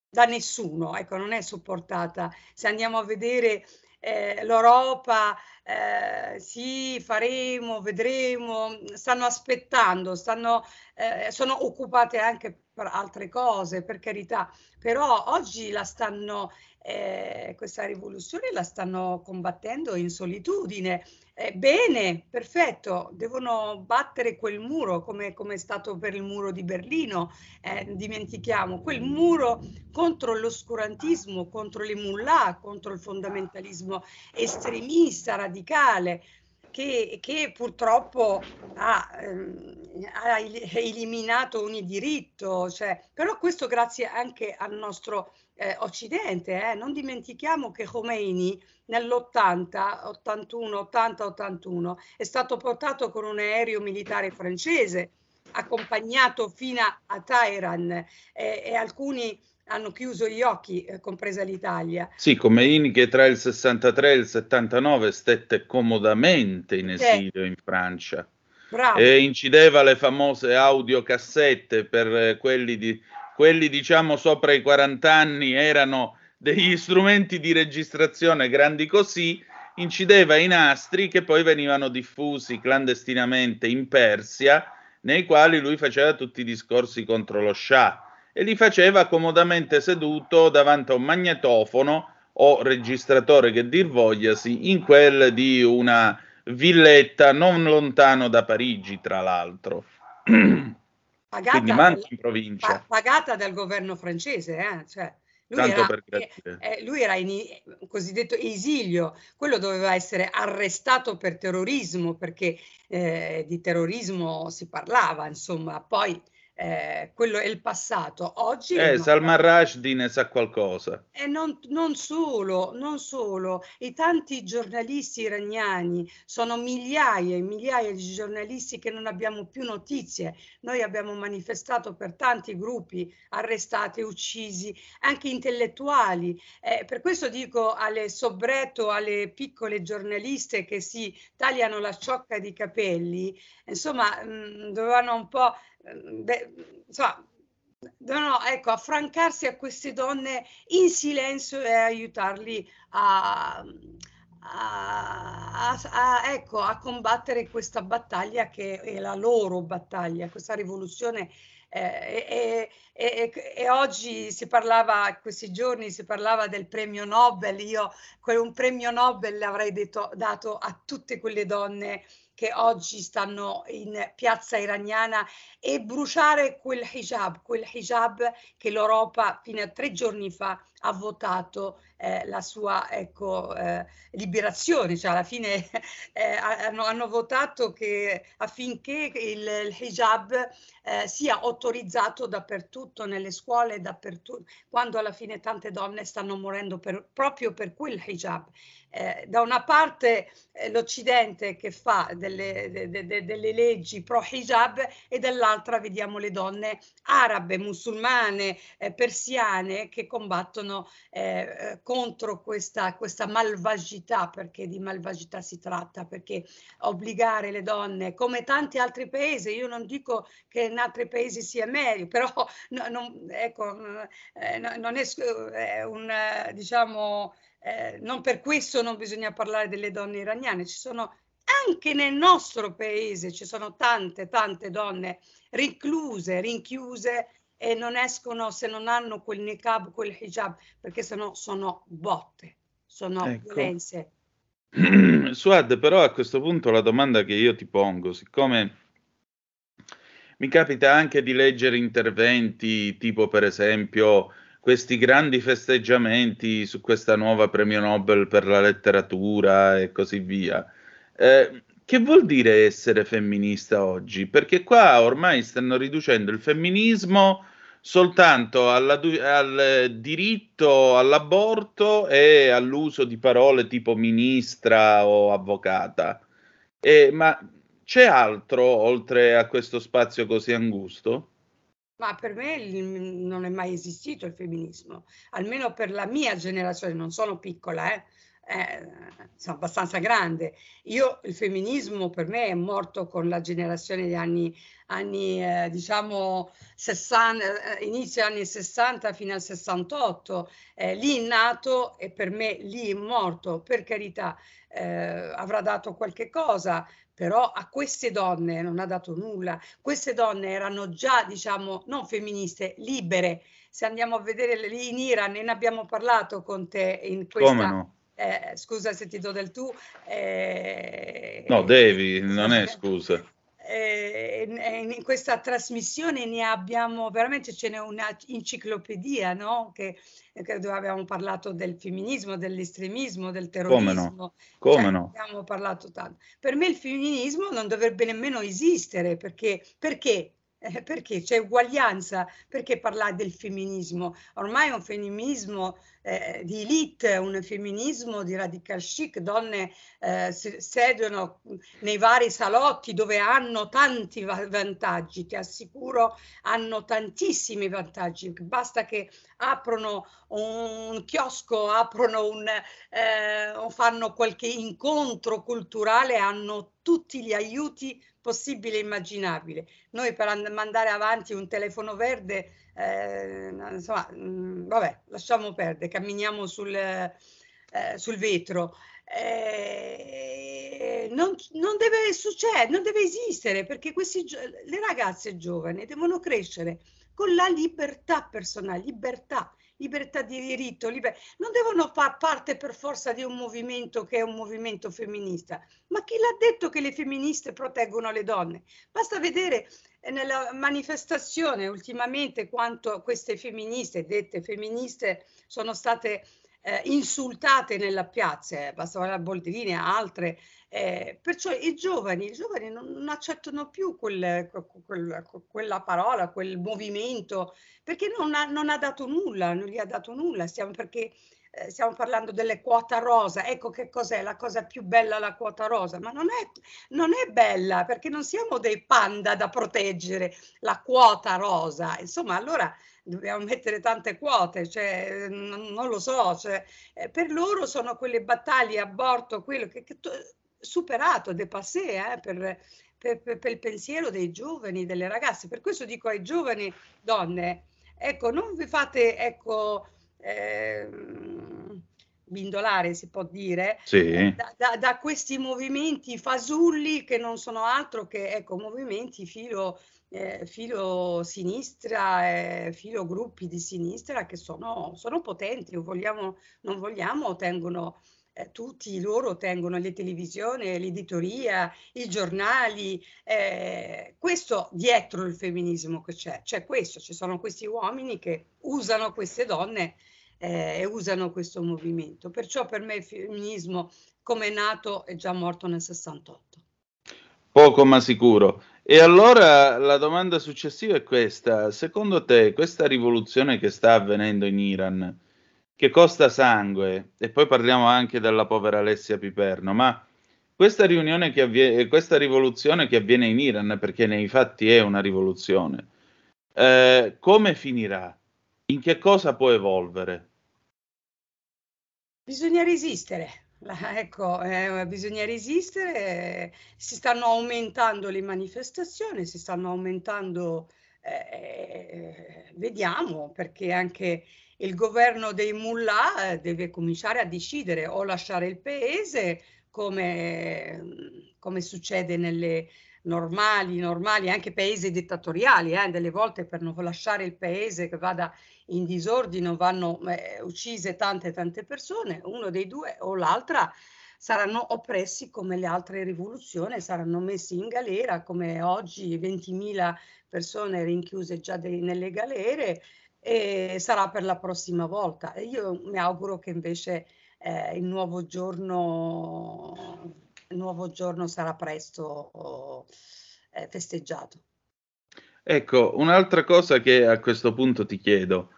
da nessuno, ecco, non è supportata. Se andiamo a vedere eh, l'Europa, eh, sì, faremo, vedremo, stanno aspettando, stanno, eh, sono occupate anche per altre cose, per carità, però oggi la stanno, eh, questa rivoluzione la stanno combattendo in solitudine. Eh, bene, perfetto, devono battere quel muro come, come è stato per il muro di Berlino, eh, dimentichiamo, quel muro contro l'oscurantismo, contro le mullah, contro il fondamentalismo estremista, radicale, che, che purtroppo ha, ehm, ha, eliminato ogni diritto, cioè, però questo grazie anche al nostro eh, Occidente. Eh. Non dimentichiamo che Khomeini nell'80, 81, 80, 81 è stato portato con un aereo militare francese accompagnato fino a Teheran eh, e alcuni hanno chiuso gli occhi, eh, compresa l'Italia. Sì, Khomeini che tra il 63 e il 79 stette comodamente in esilio in Francia. Bravo. E incideva le famose audiocassette per eh, quelli, di, quelli diciamo sopra i 40 anni erano degli strumenti di registrazione grandi così, incideva i nastri che poi venivano diffusi clandestinamente in Persia, nei quali lui faceva tutti i discorsi contro lo Shah e li faceva comodamente seduto davanti a un magnetofono o registratore che dir vogliasi in quel di una villetta non lontano da Parigi, tra l'altro. Pagata, Quindi manco in provincia. Pagata dal governo francese, eh? cioè, lui, era, eh, lui era, in cosiddetto esilio, quello doveva essere arrestato per terrorismo perché eh, di terrorismo si parlava, insomma, poi eh, quello è il passato. Oggi eh. Salman Rushdie ne sa qualcosa. E non, non, solo, non solo, i tanti giornalisti iraniani, sono migliaia e migliaia di giornalisti che non abbiamo più notizie. Noi abbiamo manifestato per tanti gruppi arrestati, uccisi, anche intellettuali. Eh, per questo dico alle sobretto, alle piccole giornaliste che si tagliano la ciocca di capelli, insomma, mh, dovevano un po' beh, insomma, devono ecco, affrancarsi a queste donne in silenzio e aiutarli a, a, a, ecco, a combattere questa battaglia che è la loro battaglia, questa rivoluzione. Eh, e, e, e, oggi si parlava, questi giorni si parlava del premio Nobel, io un premio Nobel l'avrei detto, dato a tutte quelle donne che oggi stanno in piazza iraniana e bruciare quel hijab, quel hijab che l'Europa fino a tre giorni fa ha votato eh, la sua ecco, eh, liberazione, cioè alla fine eh, hanno, hanno, votato che affinché il, il hijab eh, sia autorizzato dappertutto, nelle scuole, dappertutto, quando alla fine tante donne stanno morendo per, proprio per quel hijab. Eh, da una parte eh, l'Occidente che fa delle, de, de, delle leggi pro hijab e dall'altra vediamo le donne arabe, musulmane, eh, persiane che combattono eh, eh, contro questa, questa malvagità, perché di malvagità si tratta, perché obbligare le donne, come tanti altri paesi, io non dico che in altri paesi sia meglio, però no, non, ecco, eh, non è un, diciamo, eh, non per questo non bisogna parlare delle donne iraniane, ci sono anche nel nostro paese, ci sono tante, tante donne recluse, rinchiuse e non escono se non hanno quel niqab, quel hijab, perché sennò sono botte, sono ecco. violenze. Suad, però a questo punto la domanda che io ti pongo, siccome mi capita anche di leggere interventi tipo per esempio questi grandi festeggiamenti su questa nuova premio Nobel per la letteratura e così via. Eh, che vuol dire essere femminista oggi? Perché qua ormai stanno riducendo il femminismo soltanto alla, al diritto all'aborto e all'uso di parole tipo ministra o avvocata. Eh, ma c'è altro oltre a questo spazio così angusto? Ma per me non è mai esistito il femminismo, almeno per la mia generazione, non sono piccola, eh, eh, sono abbastanza grande. Io il femminismo per me è morto con la generazione degli anni, anni eh, diciamo 60, eh, inizio anni 60 fino al 68. Eh, lì è nato e per me lì è morto, per carità, eh, avrà dato qualche cosa, però a queste donne non ha dato nulla. Queste donne erano già, diciamo, non femministe, libere. Se andiamo a vedere lì in Iran, ne abbiamo parlato con te in questa... No? Eh, scusa se ti do del tu. Eh, no, devi, non è scusa eh, in questa trasmissione ne abbiamo veramente ce n'è una enciclopedia no? che, che, dove abbiamo parlato del femminismo, dell'estremismo, del terrorismo. Come no? Come cioè, no? Abbiamo parlato tanto. Per me il femminismo non dovrebbe nemmeno esistere perché, perché eh, perché c'è uguaglianza, perché parlare del femminismo? Ormai è un femminismo eh, di elite, un femminismo di radical chic, donne eh, sedono nei vari salotti dove hanno tanti vantaggi, ti assicuro, hanno tantissimi vantaggi, basta che aprono un chiosco, aprono un, eh, fanno qualche incontro culturale, hanno tutti gli aiuti possibili e immaginabili. Noi per mandare avanti un telefono verde, eh, insomma, mh, mm, vabbè, lasciamo perdere, camminiamo sul, eh, sul vetro. Eh, non, non, deve succedere, non deve esistere perché questi, le ragazze giovani devono crescere con la libertà personale, libertà libertà di diritto, liber... non devono far parte per forza di un movimento che è un movimento femminista. Ma chi l'ha detto che le femministe proteggono le donne? Basta vedere eh, nella manifestazione ultimamente quanto queste femministe, dette femministe, sono state eh, insultate nella piazza, basta guardare Boldrini e altre. Eh, perciò i giovani, i giovani non, non accettano più quel, quel, quella parola, quel movimento, perché non ha, non ha, dato nulla, non gli ha dato nulla, stiamo, perché eh, stiamo parlando delle quota rosa, ecco che cos'è la cosa più bella la quota rosa, ma non è, non è bella perché non siamo dei panda da proteggere, la quota rosa, insomma allora dobbiamo mettere tante quote, cioè, non, non lo so, cioè, eh, per loro sono quelle battaglie aborto, quello che, che superato, dépassé eh, per, per, per, per, il pensiero dei giovani, delle ragazze. Per questo dico ai giovani donne, ecco, non vi fate, ecco, eh, bindolare, si può dire, sì. da, da, da, questi movimenti fasulli che non sono altro che, ecco, movimenti filo eh, filo sinistra, eh, filo gruppi di sinistra che sono, sono potenti, vogliamo, non vogliamo, tengono eh, tutti loro tengono le televisioni, l'editoria, i giornali, eh, questo dietro il femminismo che c'è, c'è questo, ci sono questi uomini che usano queste donne eh, e usano questo movimento. Perciò per me il femminismo come è nato è già morto nel 68. Poco ma sicuro. E allora la domanda successiva è questa. Secondo te questa rivoluzione che sta avvenendo in Iran, che costa sangue, e poi parliamo anche della povera Alessia Piperno, ma questa, riunione che avviene, questa rivoluzione che avviene in Iran, perché nei fatti è una rivoluzione, eh, come finirà? In che cosa può evolvere? Bisogna resistere. Ecco, eh, bisogna resistere, si stanno aumentando le manifestazioni, si stanno aumentando, eh, vediamo, perché anche il governo dei mullah deve cominciare a decidere o lasciare il paese come, come succede nelle normali, normali anche paesi dittatoriali, eh, delle volte per non lasciare il paese che vada in disordine vanno eh, uccise tante tante persone, uno dei due o l'altra saranno oppressi come le altre rivoluzioni, saranno messi in galera come oggi 20.000 persone rinchiuse già de- nelle galere e sarà per la prossima volta. Io mi auguro che invece eh, il, nuovo giorno, il nuovo giorno sarà presto eh, festeggiato. Ecco, un'altra cosa che a questo punto ti chiedo,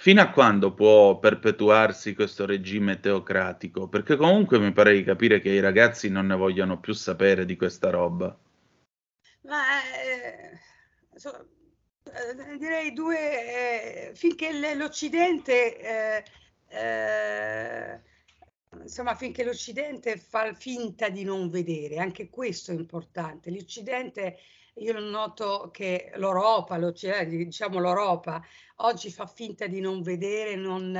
fino a quando può perpetuarsi questo regime teocratico? Perché comunque mi pare di capire che i ragazzi non ne vogliono più sapere di questa roba. Ma eh, so, eh, direi due, eh, finché l'Occidente, eh, eh, insomma, finché l'Occidente fa finta di non vedere, anche questo è importante. L'Occidente, io noto che l'Europa, diciamo l'Europa, oggi fa finta di non vedere non,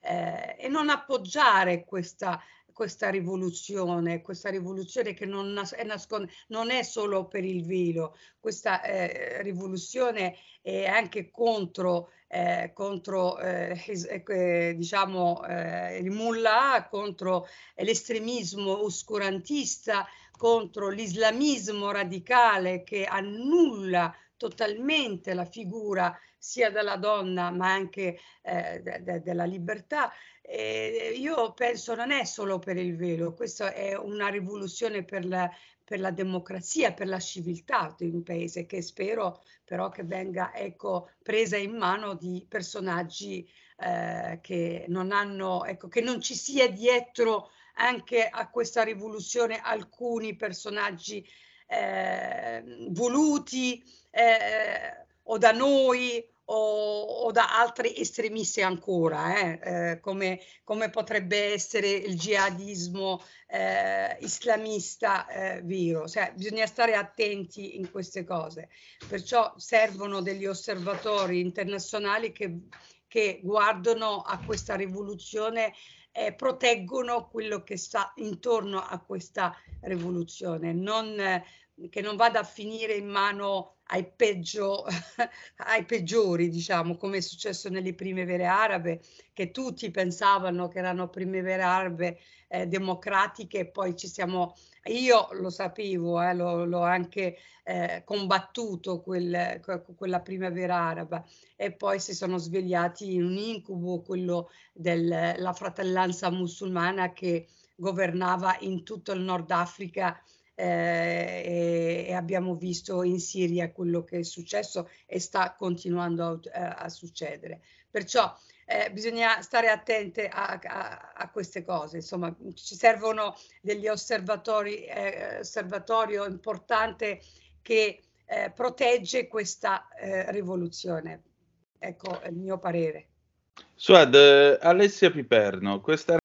eh, e non appoggiare questa questa rivoluzione, questa rivoluzione che non, nas- è nascon- non è solo per il velo, questa eh, rivoluzione è anche contro, eh, contro eh, eh diciamo, eh, il mullah, contro l'estremismo oscurantista, contro l'islamismo radicale che annulla totalmente la figura sia della donna ma anche eh, de- de- della libertà. Eh, io penso non è solo per il velo, questa è una rivoluzione per la, per la democrazia, per la civiltà di un paese che spero però che venga ecco, presa in mano di personaggi eh, che non hanno, ecco, che non ci sia dietro anche a questa rivoluzione alcuni personaggi eh, voluti eh, o da noi o, o da altri estremisti ancora, eh, eh, come, come, potrebbe essere il jihadismo eh, islamista eh, vero. Cioè, bisogna stare attenti in queste cose. Perciò servono degli osservatori internazionali che, che guardano a questa rivoluzione e proteggono quello che sta intorno a questa rivoluzione. Non, che non vada a finire in mano ai, peggio, ai peggiori, diciamo, come è successo nelle primavere arabe, che tutti pensavano che erano primavere arabe eh, democratiche e poi ci siamo, io lo sapevo, eh, l'ho, l'ho, anche eh, combattuto quel, quella primavera araba e poi si sono svegliati in un incubo, quello della fratellanza musulmana che governava in tutto il Nord Africa eh, e, abbiamo visto in Siria quello che è successo e sta continuando a, a succedere. Perciò eh, bisogna stare attenti a, a, a, queste cose, insomma ci servono degli osservatori, eh, osservatorio importante che eh, protegge questa eh, rivoluzione. Ecco il mio parere. Suad, eh, Alessia Piperno, questa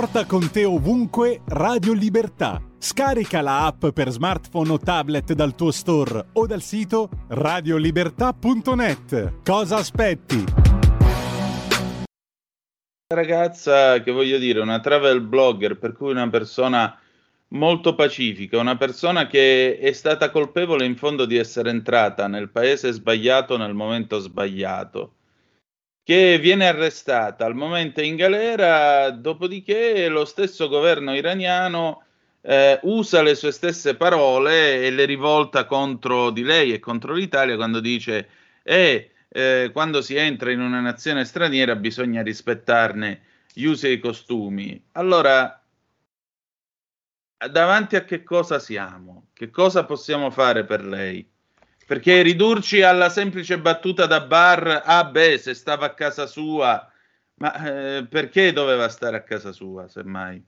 Porta con te ovunque Radio Libertà. Scarica la app per smartphone o tablet dal tuo store o dal sito radiolibertà.net. Cosa aspetti? Ragazza che voglio dire, una travel blogger, per cui una persona molto pacifica, una persona che è stata colpevole in fondo di essere entrata nel paese sbagliato nel momento sbagliato che viene arrestata al momento in galera, dopodiché lo stesso governo iraniano eh, usa le sue stesse parole e le rivolta contro di lei e contro l'Italia quando dice eh, eh, quando si entra in una nazione straniera bisogna rispettarne gli usi e i costumi. Allora, davanti a che cosa siamo? Che cosa possiamo fare per lei? Perché ridurci alla semplice battuta da bar, ah beh, se stava a casa sua, ma eh, perché doveva stare a casa sua, semmai?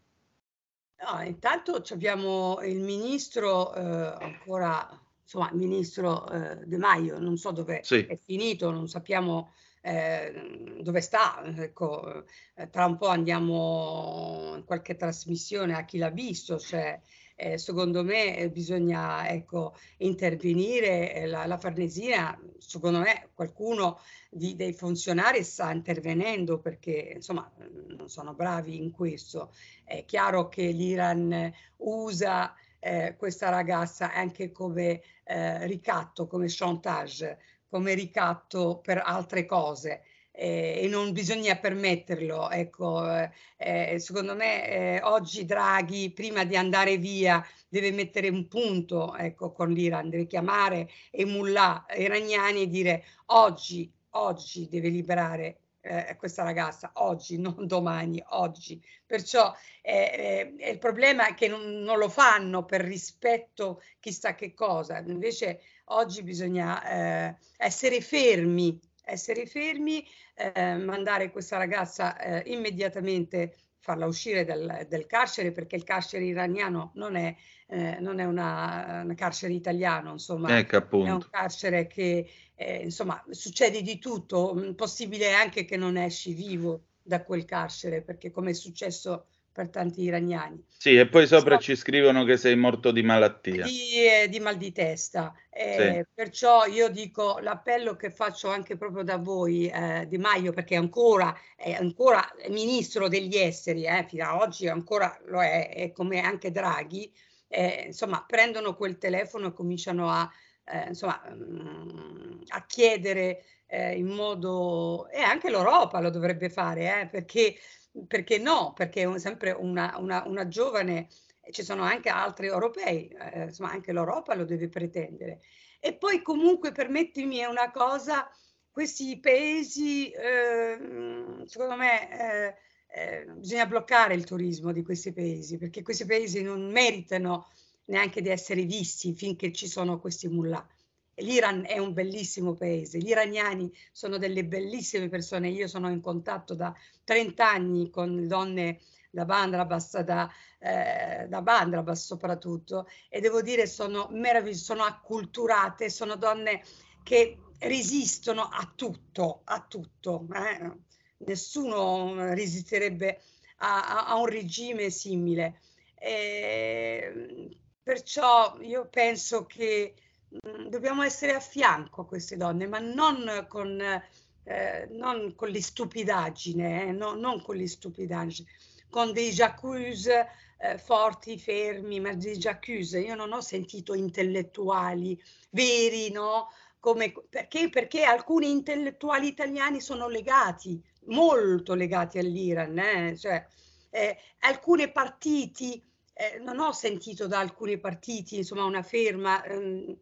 No, intanto abbiamo il ministro eh, ancora, insomma, il ministro eh, De Maio, non so dove sì. è finito, non sappiamo eh, dove sta. Ecco, eh, tra un po' andiamo in qualche trasmissione a chi l'ha visto, cioè eh, secondo me eh, bisogna ecco, intervenire, eh, la, la, Farnesina, secondo me qualcuno di, dei funzionari sta intervenendo perché insomma non sono bravi in questo. È chiaro che l'Iran usa eh, questa ragazza anche come eh, ricatto, come chantage, come ricatto per altre cose eh, e non bisogna permetterlo. Ecco, eh, eh, secondo me eh, oggi Draghi, prima di andare via, deve mettere un punto ecco, con l'Iran, deve chiamare mullah iraniani e dire oggi, oggi deve liberare eh, questa ragazza oggi, non domani, oggi. Perciò eh, eh, il problema è che non, non, lo fanno per rispetto chissà che cosa, invece oggi bisogna eh, essere fermi essere fermi, eh, mandare questa ragazza eh, immediatamente, farla uscire dal, del carcere perché il carcere iraniano non è, eh, non è una, una, carcere italiano, insomma, ecco, è un carcere che eh, insomma succede di tutto, mm, possibile anche che non esci vivo da quel carcere perché come è successo per tanti iraniani. Sì, e poi sopra so, ci scrivono che sei morto di malattia. Di, eh, di mal di testa. Eh, sì. Perciò io dico l'appello che faccio anche proprio da voi, eh, Di Maio, perché ancora è ancora ministro degli esteri, eh, fino ad oggi ancora lo è, è come anche Draghi, eh, insomma, prendono quel telefono e cominciano a, eh, insomma, mh, mm, a chiedere in modo... e anche l'Europa lo dovrebbe fare, perché perché no? Perché è sempre una, una, una giovane, ci sono anche altri europei, eh, insomma anche l'Europa lo deve pretendere. E poi comunque permettimi una cosa, questi paesi, eh, secondo me, eh, eh, bisogna bloccare il turismo di questi paesi, perché questi paesi non meritano neanche di essere visti finché ci sono questi mullah. L'Iran è un bellissimo paese, gli iraniani sono delle bellissime persone, io sono in contatto da 30 anni con donne da Bandrabas, da, eh, da Bandrabas soprattutto, e devo dire sono meravigliose, sono acculturate, sono donne che resistono a tutto, a tutto. Eh? Nessuno resisterebbe a, a, a un regime simile. E, perciò io penso che dobbiamo essere a fianco a queste donne, ma non con eh, non con le stupidaggini, eh, no, non con le stupidaggini, con dei jacuzzi eh, forti, fermi, ma dei jacuzzi. Io non ho sentito intellettuali veri, no? Come, perché? Perché alcuni intellettuali italiani sono legati, molto legati all'Iran, eh? cioè, eh, alcuni partiti eh, non ho sentito da alcuni partiti insomma, una ferma ehm,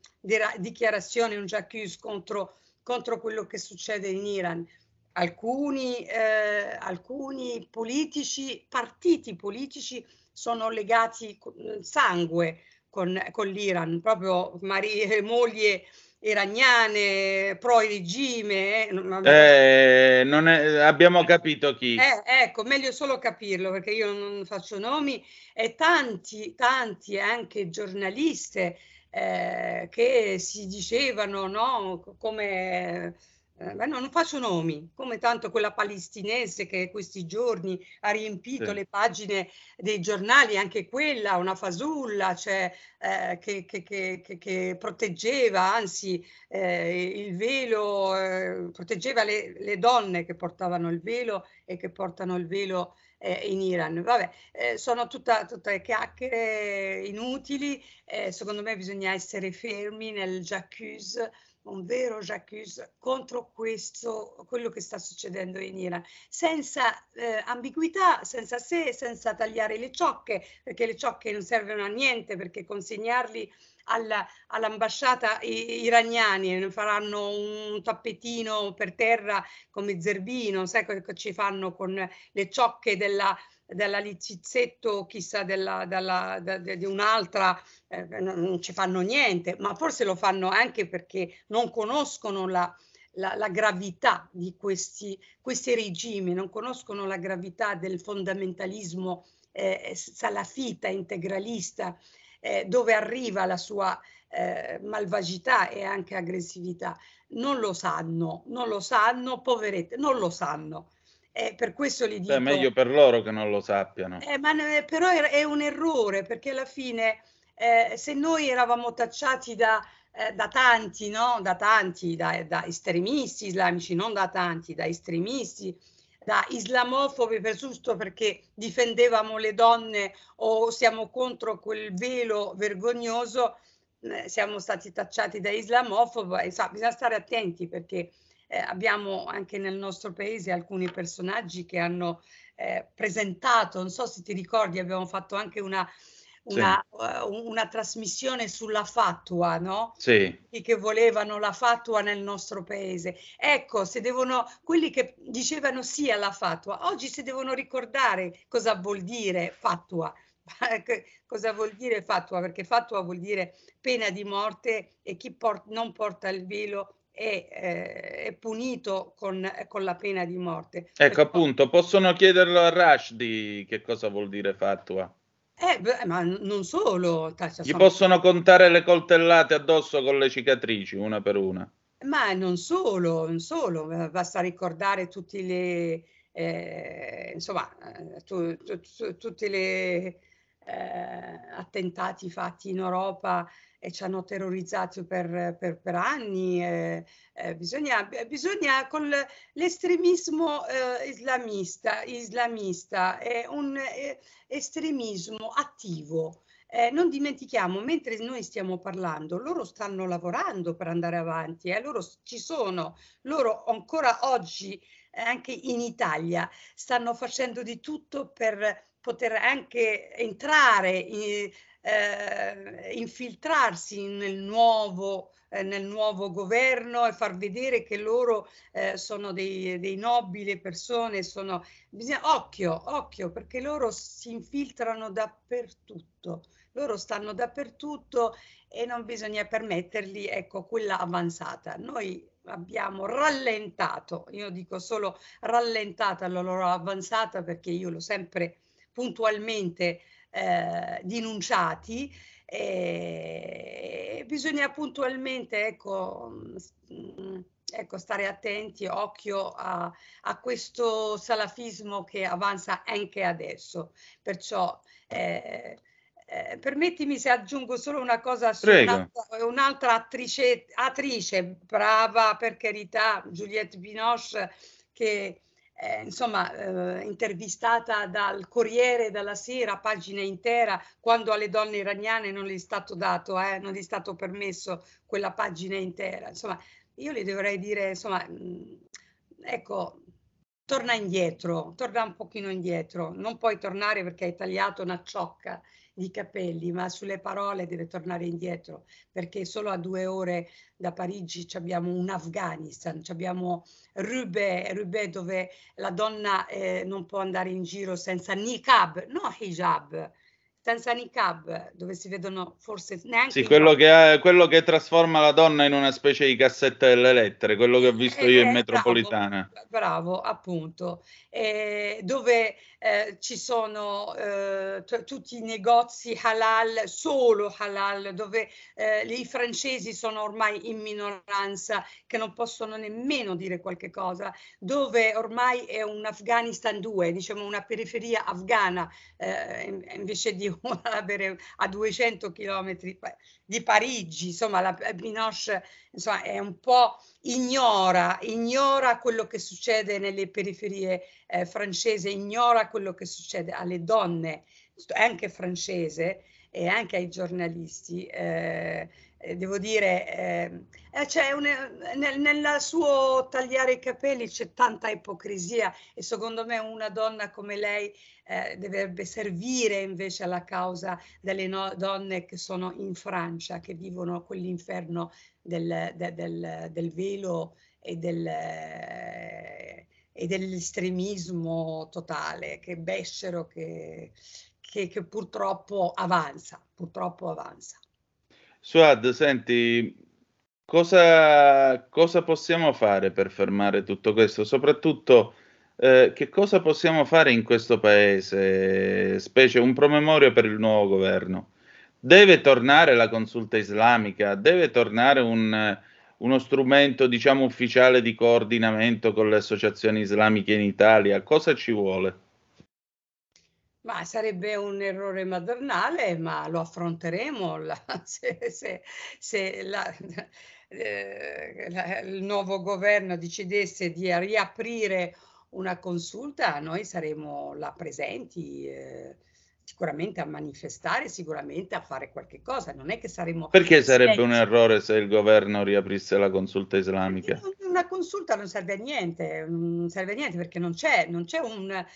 dichiarazione, un j'accuse contro, contro quello che succede in Iran. Alcuni, eh, alcuni politici, partiti politici sono legati sangue con, con l'Iran, proprio mari, moglie iraniane, pro regime. Eh, non è, abbiamo capito chi. Eh, ecco, meglio solo capirlo perché io non faccio nomi e tanti, tanti anche giornaliste eh, che si dicevano no, come eh, beh, no, non faccio nomi, come tanto quella palestinese che questi giorni ha riempito sì. le pagine dei giornali, anche quella, una fasulla, cioè, eh, che, che, che, che, proteggeva, anzi, eh, il velo, eh, proteggeva le, le, donne che portavano il velo e che portano il velo eh, in Iran. Vabbè, sono tutta, tutte chiacchiere inutili, secondo me bisogna essere fermi nel j'accuse un vero j'accuse contro questo, quello che sta succedendo in Iran, senza eh, ambiguità, senza se, senza tagliare le ciocche, perché le ciocche non servono a niente, perché consegnarli alla, all'ambasciata iraniani faranno un tappetino per terra come Zerbino, sai che ci fanno con le ciocche della della Lizizzetto, chissà della, della, da, di un'altra, eh, non ci fanno niente, ma forse lo fanno anche perché non conoscono la, la, la gravità di questi, questi, regimi, non conoscono la gravità del fondamentalismo eh, salafita, integralista, eh, dove arriva la sua eh, malvagità e anche aggressività. Non lo sanno, non lo sanno, poverette, non lo sanno. Eh, per questo li dico... È meglio per loro che non lo sappiano. Eh, ma, però è, un errore perché alla fine eh, se noi eravamo tacciati da, eh, da tanti, no? da tanti, da, da, estremisti islamici, non da tanti, da estremisti, da islamofobi per giusto perché difendevamo le donne o siamo contro quel velo vergognoso, eh, siamo stati tacciati da islamofobi, e, sa, bisogna stare attenti perché eh, abbiamo anche nel nostro paese alcuni personaggi che hanno eh, presentato, non so se ti ricordi, abbiamo fatto anche una, una, sì. uh, una trasmissione sulla fatua, no? Sì. I che volevano la fatua nel nostro paese. Ecco, se devono, quelli che dicevano sì alla fatua, oggi si devono ricordare cosa vuol dire fatua. cosa vuol dire fatua? Perché fatua vuol dire pena di morte e chi port- non porta il velo è, eh, è punito con, con, la pena di morte. Ecco Perché... appunto, possono chiederlo a Rushdie che cosa vuol dire fatua. Eh, beh, ma non solo. Gli sono... possono contare le coltellate addosso con le cicatrici, una per una. Ma non solo, non solo, basta ricordare tutti le, eh, insomma, eh, tu, tu, tu, tutti gli eh, attentati fatti in Europa e ci hanno terrorizzato per, per, per anni. Eh, eh, bisogna, bisogna, con l'estremismo eh, islamista, islamista è un eh, estremismo attivo. Eh, non dimentichiamo, mentre noi stiamo parlando, loro stanno lavorando per andare avanti, eh, loro ci sono, loro ancora oggi, anche in Italia, stanno facendo di tutto per poter anche entrare in, eh, infiltrarsi nel nuovo, eh, nel nuovo governo e far vedere che loro eh, sono dei, dei, nobili persone, sono... Bisogna, occhio, occhio, perché loro si infiltrano dappertutto, loro stanno dappertutto e non bisogna permetterli, ecco, quella avanzata. Noi abbiamo rallentato, io dico solo rallentata la loro avanzata perché io l'ho sempre puntualmente eh, denunciati. E bisogna puntualmente ecco, mm, ecco, stare attenti, occhio a, a, questo salafismo che avanza anche adesso. Perciò eh, eh, permettimi se aggiungo solo una cosa su un'altra, un'altra attrice, attrice, brava per carità, Juliette Binoche, che eh, insomma, eh, intervistata dal Corriere dalla Sera, pagina intera, quando alle donne iraniane non gli è stato dato, eh, non gli è stato permesso quella pagina intera. Insomma, io le dovrei dire, insomma, mh, mm, ecco, torna indietro, torna un pochino indietro, non puoi tornare perché hai tagliato una ciocca di capelli, ma sulle parole deve tornare indietro, perché solo a due ore da Parigi abbiamo un Afghanistan, abbiamo Rubé, Rubé dove la donna eh, non può andare in giro senza niqab, no hijab, senza niqab, dove si vedono forse neanche... Sì, quello che, quello che, trasforma la donna in una specie di cassetta delle lettere, quello che ho visto eh, io in eh, metropolitana. Bravo, bravo appunto. Eh, dove eh, ci sono eh, t- tutti i negozi halal, solo halal, dove eh, i francesi sono ormai in minoranza, che non possono nemmeno dire qualche cosa, dove ormai è un Afghanistan 2, diciamo una periferia afghana, eh, invece di avere a 200 chilometri di Parigi, insomma la Binoche insomma, è un po' ignora, ignora quello che succede nelle periferie eh, francesi, ignora quello che succede alle donne, anche francese e anche ai giornalisti. Eh, eh, devo dire, eh, eh c'è un, nel, nel, suo tagliare i capelli c'è tanta ipocrisia e secondo me una donna come lei eh, dovrebbe servire invece alla causa delle no, donne che sono in Francia, che vivono quell'inferno del, de, del, del velo e del e dell'estremismo totale, che becero, che, che, che purtroppo avanza, purtroppo avanza. Suad, senti, cosa, cosa possiamo fare per fermare tutto questo? Soprattutto, eh, che cosa possiamo fare in questo paese, specie un promemoria per il nuovo governo? Deve tornare la consulta islamica, deve tornare un, uno strumento, diciamo, ufficiale di coordinamento con le associazioni islamiche in Italia? Cosa ci vuole? Ma sarebbe un errore madornale, ma lo affronteremo la, se, se, se la, eh, la, il nuovo governo decidesse di riaprire una consulta, noi saremo là presenti. Eh, sicuramente a manifestare, sicuramente a fare qualche cosa. Non è che saremo. Perché sarebbe un errore se il governo riaprisse la consulta islamica? Una consulta non serve a niente, non serve a niente perché non c'è, non c'è, un,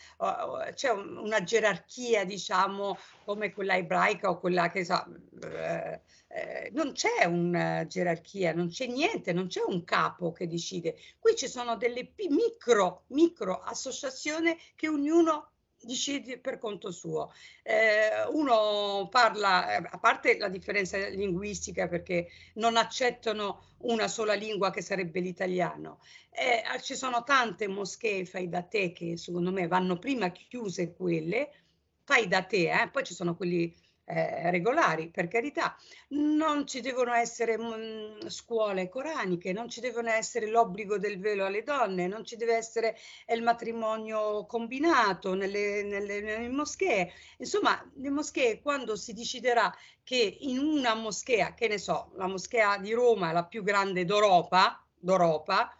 c'è un, una gerarchia, diciamo, come quella ebraica o quella che so. Uh, eh, non c'è una gerarchia, non c'è niente, non c'è un capo che decide. Qui ci sono delle micro, micro associazioni che ognuno decidi per conto suo. Eh, uno parla, eh, a parte la differenza linguistica perché non accettano una sola lingua che sarebbe l'italiano, eh, ci sono tante moschee fai da te che secondo me vanno prima chiuse quelle, fai da te, eh, poi ci sono quelli eh, regolari, per carità. Non ci devono essere mm, scuole coraniche, non ci devono essere l'obbligo del velo alle donne, non ci deve essere il matrimonio combinato nelle, nelle, nelle moschee. Insomma, le moschee, quando si deciderà che in una moschea, che ne so, la moschea di Roma la più grande d'Europa, d'Europa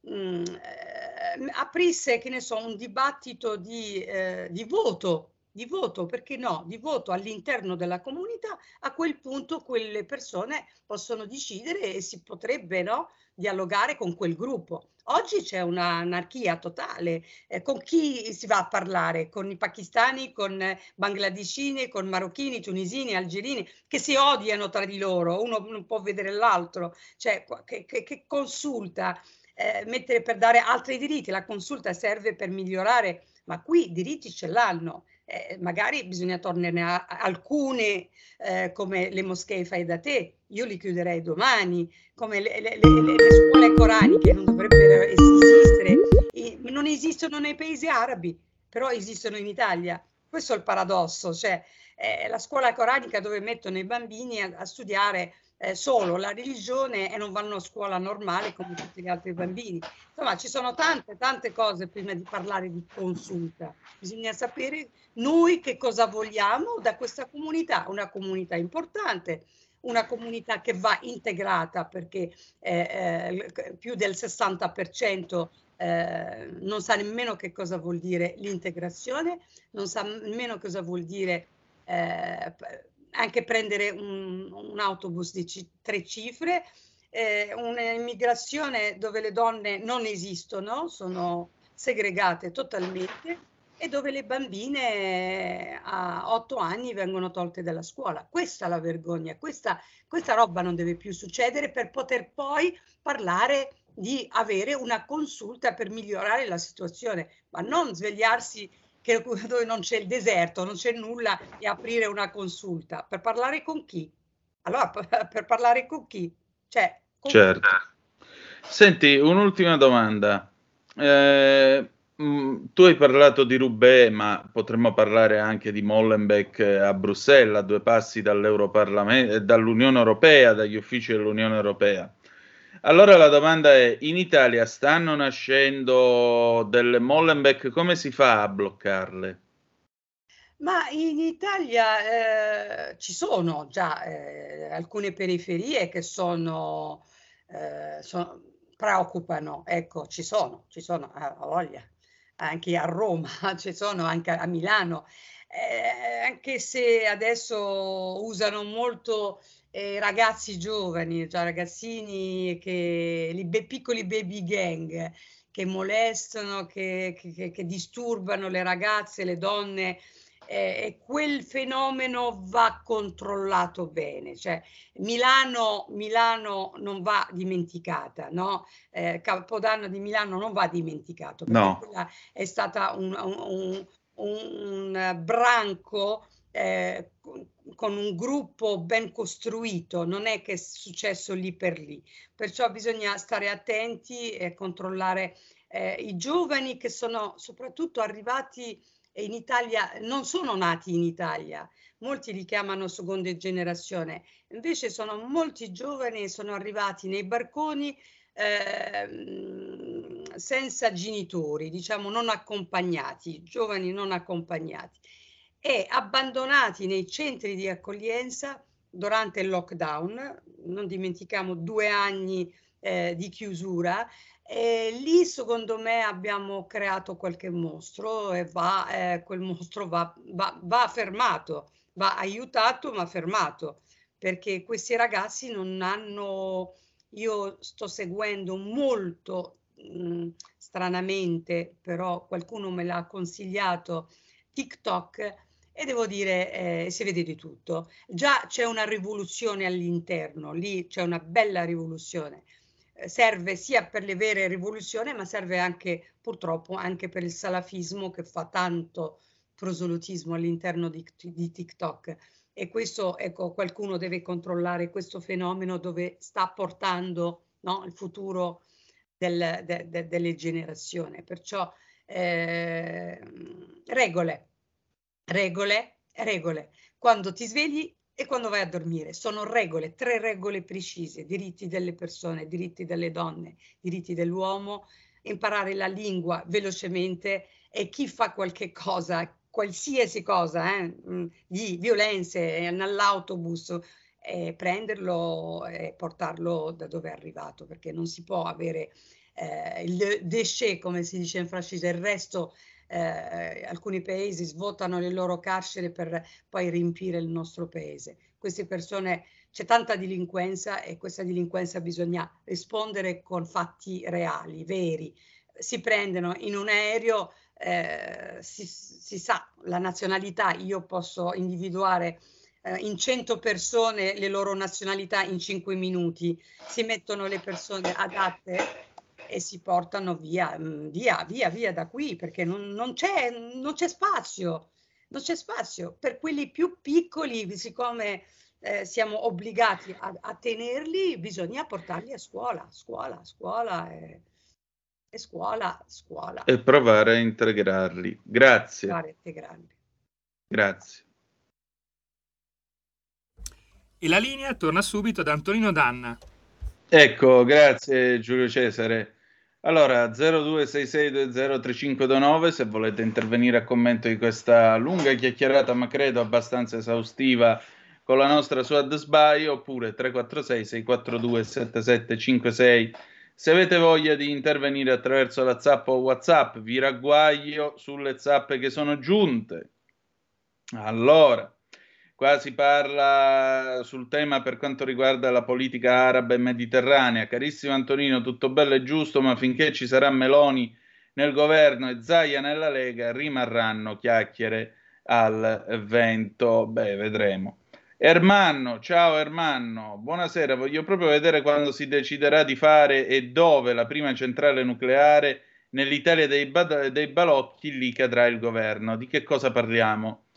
mh, mm, eh, aprisse, che ne so, un dibattito di, eh, di voto di voto, perché no, di voto all'interno della comunità, a quel punto quelle persone possono decidere e si potrebbe no, dialogare con quel gruppo. Oggi c'è un'anarchia totale. Eh, con chi si va a parlare? Con i pakistani, con bangladesini, con marocchini, tunisini, algerini, che si odiano tra di loro, uno non può vedere l'altro. Cioè, che, che, che consulta? Eh, mettere per dare altri diritti, la consulta serve per migliorare, ma qui i diritti ce l'hanno eh, magari bisogna tornare a, alcune eh, come le moschee fai da te, io li chiuderei domani, come le, le, le, le scuole coraniche non dovrebbero esistere, e non esistono nei paesi arabi, però esistono in Italia. Questo è il paradosso, cioè eh, la scuola coranica dove mettono i bambini a, a studiare eh, solo la religione e non vanno a scuola normale come tutti gli altri bambini. Insomma, ci sono tante, tante cose prima di parlare di consulta. Bisogna sapere noi che cosa vogliamo da questa comunità, una comunità importante, una comunità che va integrata perché eh, eh, più del 60% eh, non sa nemmeno che cosa vuol dire l'integrazione, non sa nemmeno cosa vuol dire eh, anche prendere un, un autobus di c- tre cifre, eh, un'immigrazione dove le donne non esistono, sono segregate totalmente e dove le bambine a otto anni vengono tolte dalla scuola. Questa è la vergogna, questa, questa roba non deve più succedere per poter poi parlare di avere una consulta per migliorare la situazione, ma non svegliarsi che dove non c'è il deserto, non c'è nulla e aprire una consulta. Per parlare con chi? Allora, per parlare con chi? Cioè, con certo. Chi? Senti, un'ultima domanda. Eh, mh, tu hai parlato di Roubaix, ma potremmo parlare anche di Molenbeek a Bruxelles, a due passi dall'Unione Europea, dagli uffici dell'Unione Europea. Allora la domanda è, in Italia stanno nascendo delle Molenbeek, come si fa a bloccarle? Ma in Italia eh, ci sono già eh, alcune periferie che sono, eh, sono, preoccupano, ecco, ci sono, ci sono, a voglia, anche a Roma, ci sono anche a Milano, eh, anche se adesso usano molto eh, ragazzi giovani, cioè ragazzini che, li, be, piccoli baby gang che molestano, che, che, che, disturbano le ragazze, le donne. Eh, e quel fenomeno va controllato bene, cioè Milano, Milano non va dimenticata, no? Eh, Capodanno di Milano non va dimenticato, no. è stata un, un, un, un branco eh, con un gruppo ben costruito, non è che è successo lì per lì. Perciò bisogna stare attenti e controllare eh, i giovani che sono soprattutto arrivati in Italia, non sono nati in Italia, molti li chiamano seconda generazione, invece sono molti giovani, sono arrivati nei barconi eh, senza genitori, diciamo non accompagnati, giovani non accompagnati e abbandonati nei centri di accoglienza durante il lockdown, non dimentichiamo due anni eh, di chiusura, e lì secondo me abbiamo creato qualche mostro e va, eh, quel mostro va, va, va fermato, va aiutato ma fermato, perché questi ragazzi non hanno, io sto seguendo molto mh, stranamente, però qualcuno me l'ha consigliato, TikTok e devo dire, eh, si vede di tutto. Già c'è una rivoluzione all'interno, lì c'è una bella rivoluzione. Eh, serve sia per le vere rivoluzioni, ma serve anche, purtroppo, anche per il salafismo che fa tanto prosolutismo all'interno di, di TikTok. E questo, ecco, qualcuno deve controllare questo fenomeno dove sta portando no, il futuro del, de, de, delle generazioni. Perciò eh, regole, regole, regole. Quando ti svegli e quando vai a dormire. Sono regole, tre regole precise, diritti delle persone, diritti delle donne, diritti dell'uomo, imparare la lingua velocemente e chi fa qualche cosa, qualsiasi cosa, eh, mm, di violenze nell'autobus, eh, prenderlo e portarlo da dove è arrivato, perché non si può avere eh, il déchet, come si dice in francese, il resto eh, alcuni paesi svuotano le loro carceri per poi riempire il nostro paese. Queste persone, c'è tanta delinquenza e questa delinquenza bisogna rispondere con fatti reali, veri. Si prendono in un aereo, eh, si, si sa la nazionalità, io posso individuare eh, in 100 persone le loro nazionalità in 5 minuti, si mettono le persone adatte e si portano via, mm, via, via, via da qui perché non, non, c'è, non c'è spazio, non c'è spazio. Per quelli più piccoli, siccome eh, siamo obbligati a, a, tenerli, bisogna portarli a scuola, scuola, scuola e, e scuola, scuola. E provare a integrarli. Grazie. A integrarli. Grazie. E la linea torna subito ad Antonino Danna. Ecco, grazie Giulio Cesare. Allora, 0266203529 se volete intervenire a commento di questa lunga chiacchierata, ma credo abbastanza esaustiva con la nostra Suad Sbai, oppure 346 642 7756 se avete voglia di intervenire attraverso la zap o WhatsApp, vi ragguaglio sulle zappe che sono giunte. Allora, qua si parla sul tema per quanto riguarda la politica araba e mediterranea. Carissimo Antonino, tutto bello e giusto, ma finché ci sarà Meloni nel governo e Zaia nella Lega, rimarranno chiacchiere al vento. Beh, vedremo. Ermanno, ciao Ermanno, buonasera, voglio proprio vedere quando si deciderà di fare e dove la prima centrale nucleare nell'Italia dei, bad- dei balocchi, lì cadrà il governo. Di che cosa parliamo?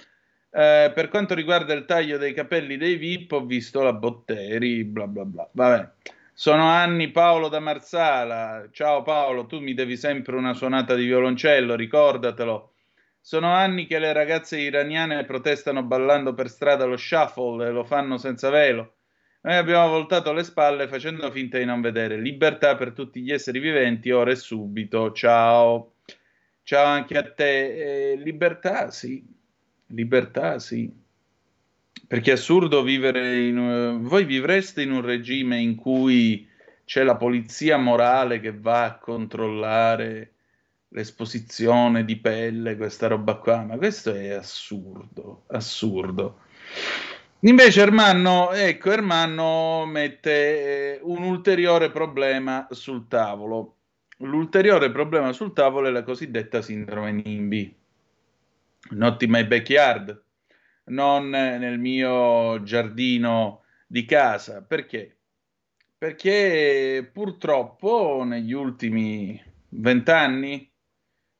Eh, per quanto riguarda il taglio dei capelli dei VIP, ho visto la Botteri, bla bla bla. Vabbè. Sono anni Paolo da Marsala. Ciao Paolo, tu mi devi sempre una suonata di violoncello, ricordatelo. Sono anni che le ragazze iraniane protestano ballando per strada lo shuffle e lo fanno senza velo. Noi abbiamo voltato le spalle facendo finta di non vedere. Libertà per tutti gli esseri viventi, ora e subito. Ciao. Ciao anche a te. Eh, libertà, sì. Libertà, sì. Perché è assurdo vivere in... Uh, voi vivreste in un regime in cui c'è la polizia morale che va a controllare l'esposizione di pelle, questa roba qua, ma questo è assurdo, assurdo. Invece Ermanno, ecco, Ermanno mette eh, un ulteriore problema sul tavolo. L'ulteriore problema sul tavolo è la cosiddetta sindrome NIMBY. Not in my backyard, non nel mio giardino di casa. Perché? Perché purtroppo negli ultimi vent'anni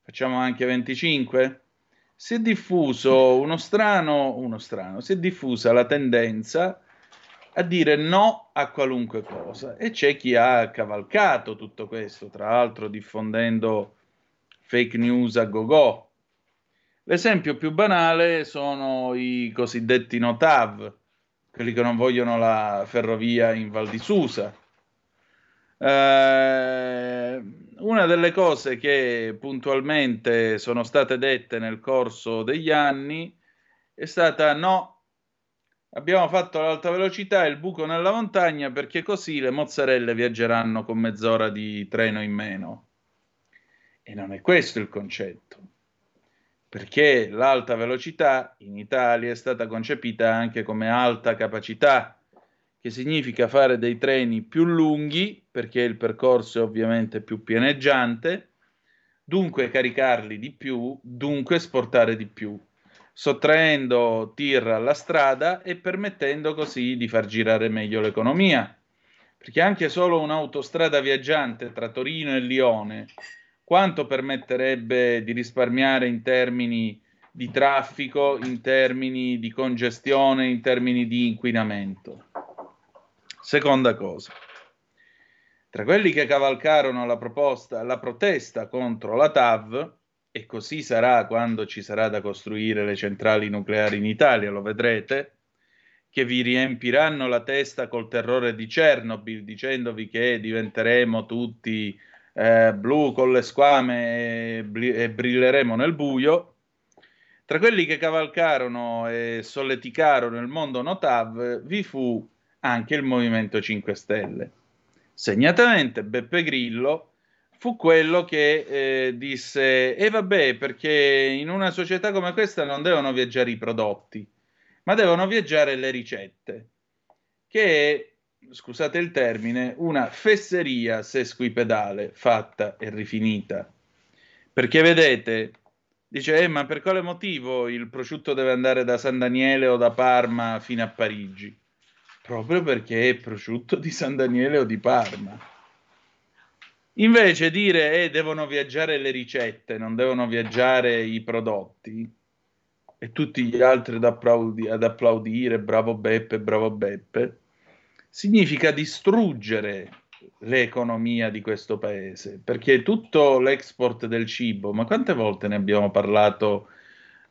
facciamo anche 25, si è diffuso uno strano, uno strano, si è diffusa la tendenza a dire no a qualunque cosa e c'è chi ha cavalcato tutto questo, tra l'altro diffondendo fake news a go-go. L'esempio più banale sono i cosiddetti notav, quelli che non vogliono la ferrovia in Val di Susa. Eh, una delle cose che puntualmente sono state dette nel corso degli anni è stata no, abbiamo fatto l'alta velocità e il buco nella montagna perché così le mozzarelle viaggeranno con mezz'ora di treno in meno. E non è questo il concetto, perché l'alta velocità in Italia è stata concepita anche come alta capacità che significa fare dei treni più lunghi, perché il percorso è ovviamente più pianeggiante, dunque caricarli di più, dunque esportare di più, sottraendo tir alla strada e permettendo così di far girare meglio l'economia. Perché anche solo un'autostrada viaggiante tra Torino e Lione, quanto permetterebbe di risparmiare in termini di traffico, in termini di congestione, in termini di inquinamento? Seconda cosa, tra quelli che cavalcarono la proposta, la protesta contro la TAV, e così sarà quando ci sarà da costruire le centrali nucleari in Italia, lo vedrete, che vi riempiranno la testa col terrore di Chernobyl, dicendovi che diventeremo tutti eh, blu con le squame e, bri- e brilleremo nel buio. Tra quelli che cavalcarono e solleticarono il mondo Notav vi fu anche il Movimento 5 Stelle. Segnatamente Beppe Grillo fu quello che eh, disse e eh vabbè perché in una società come questa non devono viaggiare i prodotti, ma devono viaggiare le ricette, che scusate il termine, una fesseria sesquipedale fatta e rifinita. Perché vedete, dice, eh, ma per quale motivo il prosciutto deve andare da San Daniele o da Parma fino a Parigi? proprio perché è prosciutto di San Daniele o di Parma. Invece dire eh, devono viaggiare le ricette, non devono viaggiare i prodotti, e tutti gli altri ad, applaudi- ad applaudire, bravo Beppe, bravo Beppe, significa distruggere l'economia di questo paese, perché tutto l'export del cibo, ma quante volte ne abbiamo parlato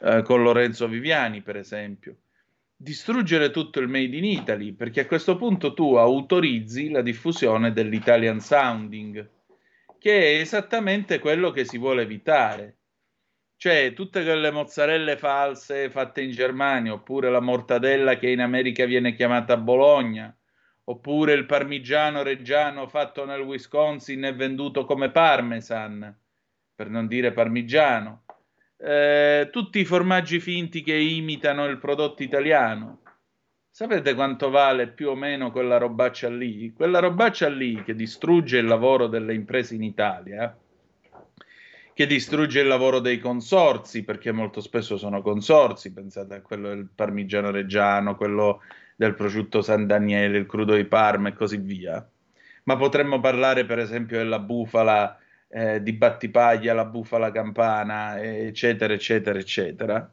eh, con Lorenzo Viviani, per esempio, distruggere tutto il Made in Italy, perché a questo punto tu autorizzi la diffusione dell'Italian sounding, che è esattamente quello che si vuole evitare. Cioè, tutte quelle mozzarelle false fatte in Germania, oppure la mortadella che in America viene chiamata Bologna, oppure il parmigiano reggiano fatto nel Wisconsin e venduto come parmesan, per non dire parmigiano, eh, tutti i formaggi finti che imitano il prodotto italiano. Sapete quanto vale più o meno quella robaccia lì? Quella robaccia lì che distrugge il lavoro delle imprese in Italia, che distrugge il lavoro dei consorzi, perché molto spesso sono consorzi, pensate a quello del parmigiano reggiano, quello del prosciutto San Daniele, il crudo di Parma e così via. Ma potremmo parlare per esempio della bufala eh, di Battipaglia, la bufala campana, eccetera, eccetera, eccetera.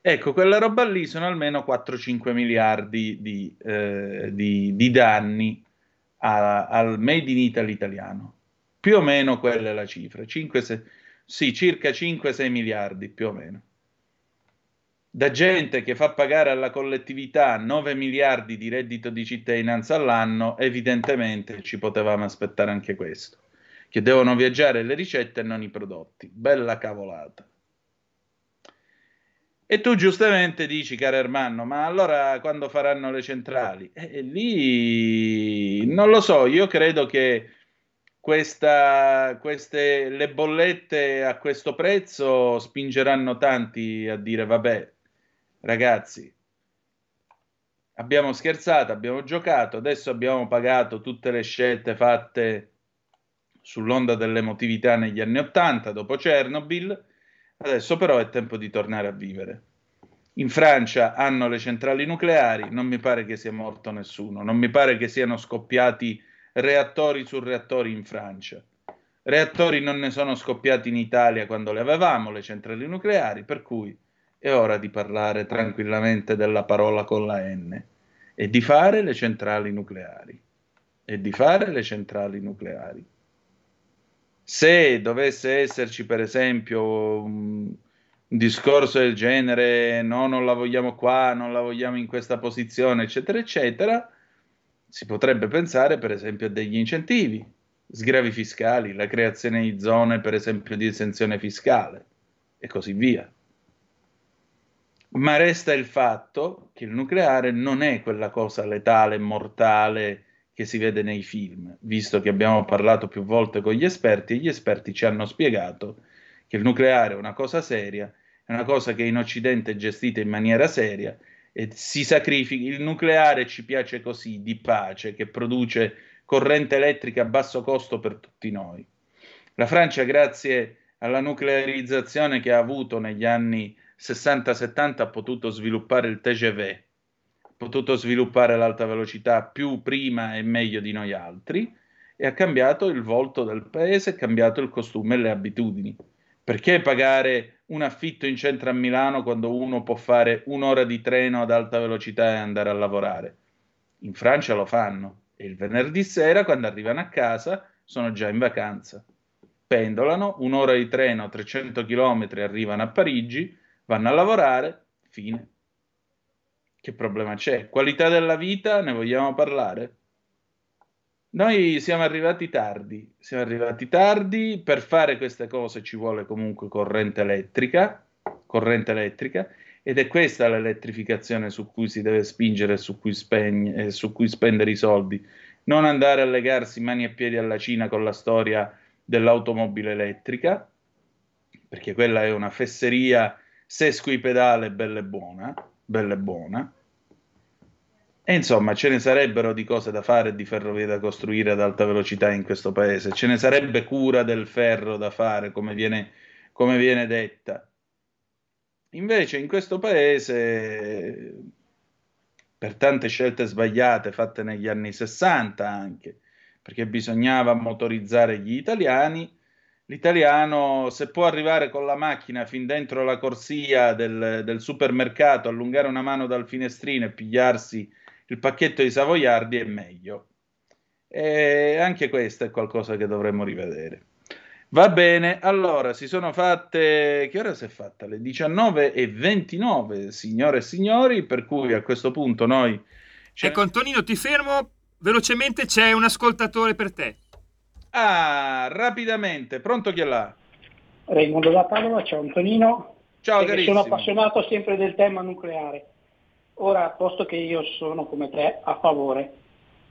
Ecco, quella roba lì sono almeno 4-5 miliardi di, eh, di, di danni a, al Made in Italy italiano. Più o meno quella è la cifra, 5, 6, sì, circa 5-6 miliardi più o meno. Da gente che fa pagare alla collettività 9 miliardi di reddito di cittadinanza all'anno, evidentemente ci potevamo aspettare anche questo che devono viaggiare le ricette e non i prodotti. Bella cavolata. E tu giustamente dici, caro Ermanno, ma allora quando faranno le centrali? E lì non lo so, io credo che questa, queste, le bollette a questo prezzo spingeranno tanti a dire, vabbè, ragazzi, abbiamo scherzato, abbiamo giocato, adesso abbiamo pagato tutte le scelte fatte sull'onda dell'emotività negli anni Ottanta, dopo Chernobyl, adesso però è tempo di tornare a vivere. In Francia hanno le centrali nucleari, non mi pare che sia morto nessuno, non mi pare che siano scoppiati reattori su reattori in Francia. Reattori non ne sono scoppiati in Italia quando le avevamo, le centrali nucleari, per cui è ora di parlare tranquillamente della parola con la N e di fare le centrali nucleari. E di fare le centrali nucleari. Se dovesse esserci, per esempio, un, discorso del genere, no, non la vogliamo qua, non la vogliamo in questa posizione, eccetera, eccetera, si potrebbe pensare, per esempio, a degli incentivi, sgravi fiscali, la creazione di zone, per esempio, di esenzione fiscale e così via. Ma resta il fatto che il nucleare non è quella cosa letale, mortale, che si vede nei film, visto che abbiamo parlato più volte con gli esperti e gli esperti ci hanno spiegato che il nucleare è una cosa seria, è una cosa che in Occidente è gestita in maniera seria e si sacrifica. Il nucleare ci piace così, di pace, che produce corrente elettrica a basso costo per tutti noi. La Francia, grazie alla nuclearizzazione che ha avuto negli anni 60-70, ha potuto sviluppare il TGV, potuto sviluppare l'alta velocità più prima e meglio di noi altri e ha cambiato il volto del paese, ha cambiato il costume e le abitudini. Perché pagare un affitto in centro a Milano quando uno può fare un'ora di treno ad alta velocità e andare a lavorare? In Francia lo fanno e il venerdì sera, quando arrivano a casa, sono già in vacanza. Pendolano, un'ora di treno, 300 km, arrivano a Parigi, vanno a lavorare, fine. Che problema c'è? Qualità della vita, ne vogliamo parlare? Noi siamo arrivati tardi, siamo arrivati tardi, per fare queste cose ci vuole comunque corrente elettrica, corrente elettrica, ed è questa l'elettrificazione su cui si deve spingere su cui, spegne, eh, su cui spendere i soldi, non andare a legarsi mani e piedi alla Cina con la storia dell'automobile elettrica, perché quella è una fesseria sesquipedale bella e buona, bella e buona. E insomma, ce ne sarebbero di cose da fare di ferrovie da costruire ad alta velocità in questo paese. Ce ne sarebbe cura del ferro da fare, come viene, come viene detta. Invece in questo paese, per tante scelte sbagliate fatte negli anni 60 anche, perché bisognava motorizzare gli italiani, L'italiano, se può arrivare con la macchina fin dentro la corsia del, del, supermercato, allungare una mano dal finestrino e pigliarsi il pacchetto di savoiardi, è meglio. E anche questo è qualcosa che dovremmo rivedere. Va bene, allora si sono fatte. Che ora si è fatta? Le 19.29, signore e signori, per cui a questo punto noi. Ecco, Antonino, ti fermo velocemente, c'è un ascoltatore per te. Ah, rapidamente, pronto chi è là? Raimondo da Padova, ciao Antonino. Ciao carissimo. Sono appassionato sempre del tema nucleare. Ora, posto che io sono come te a favore,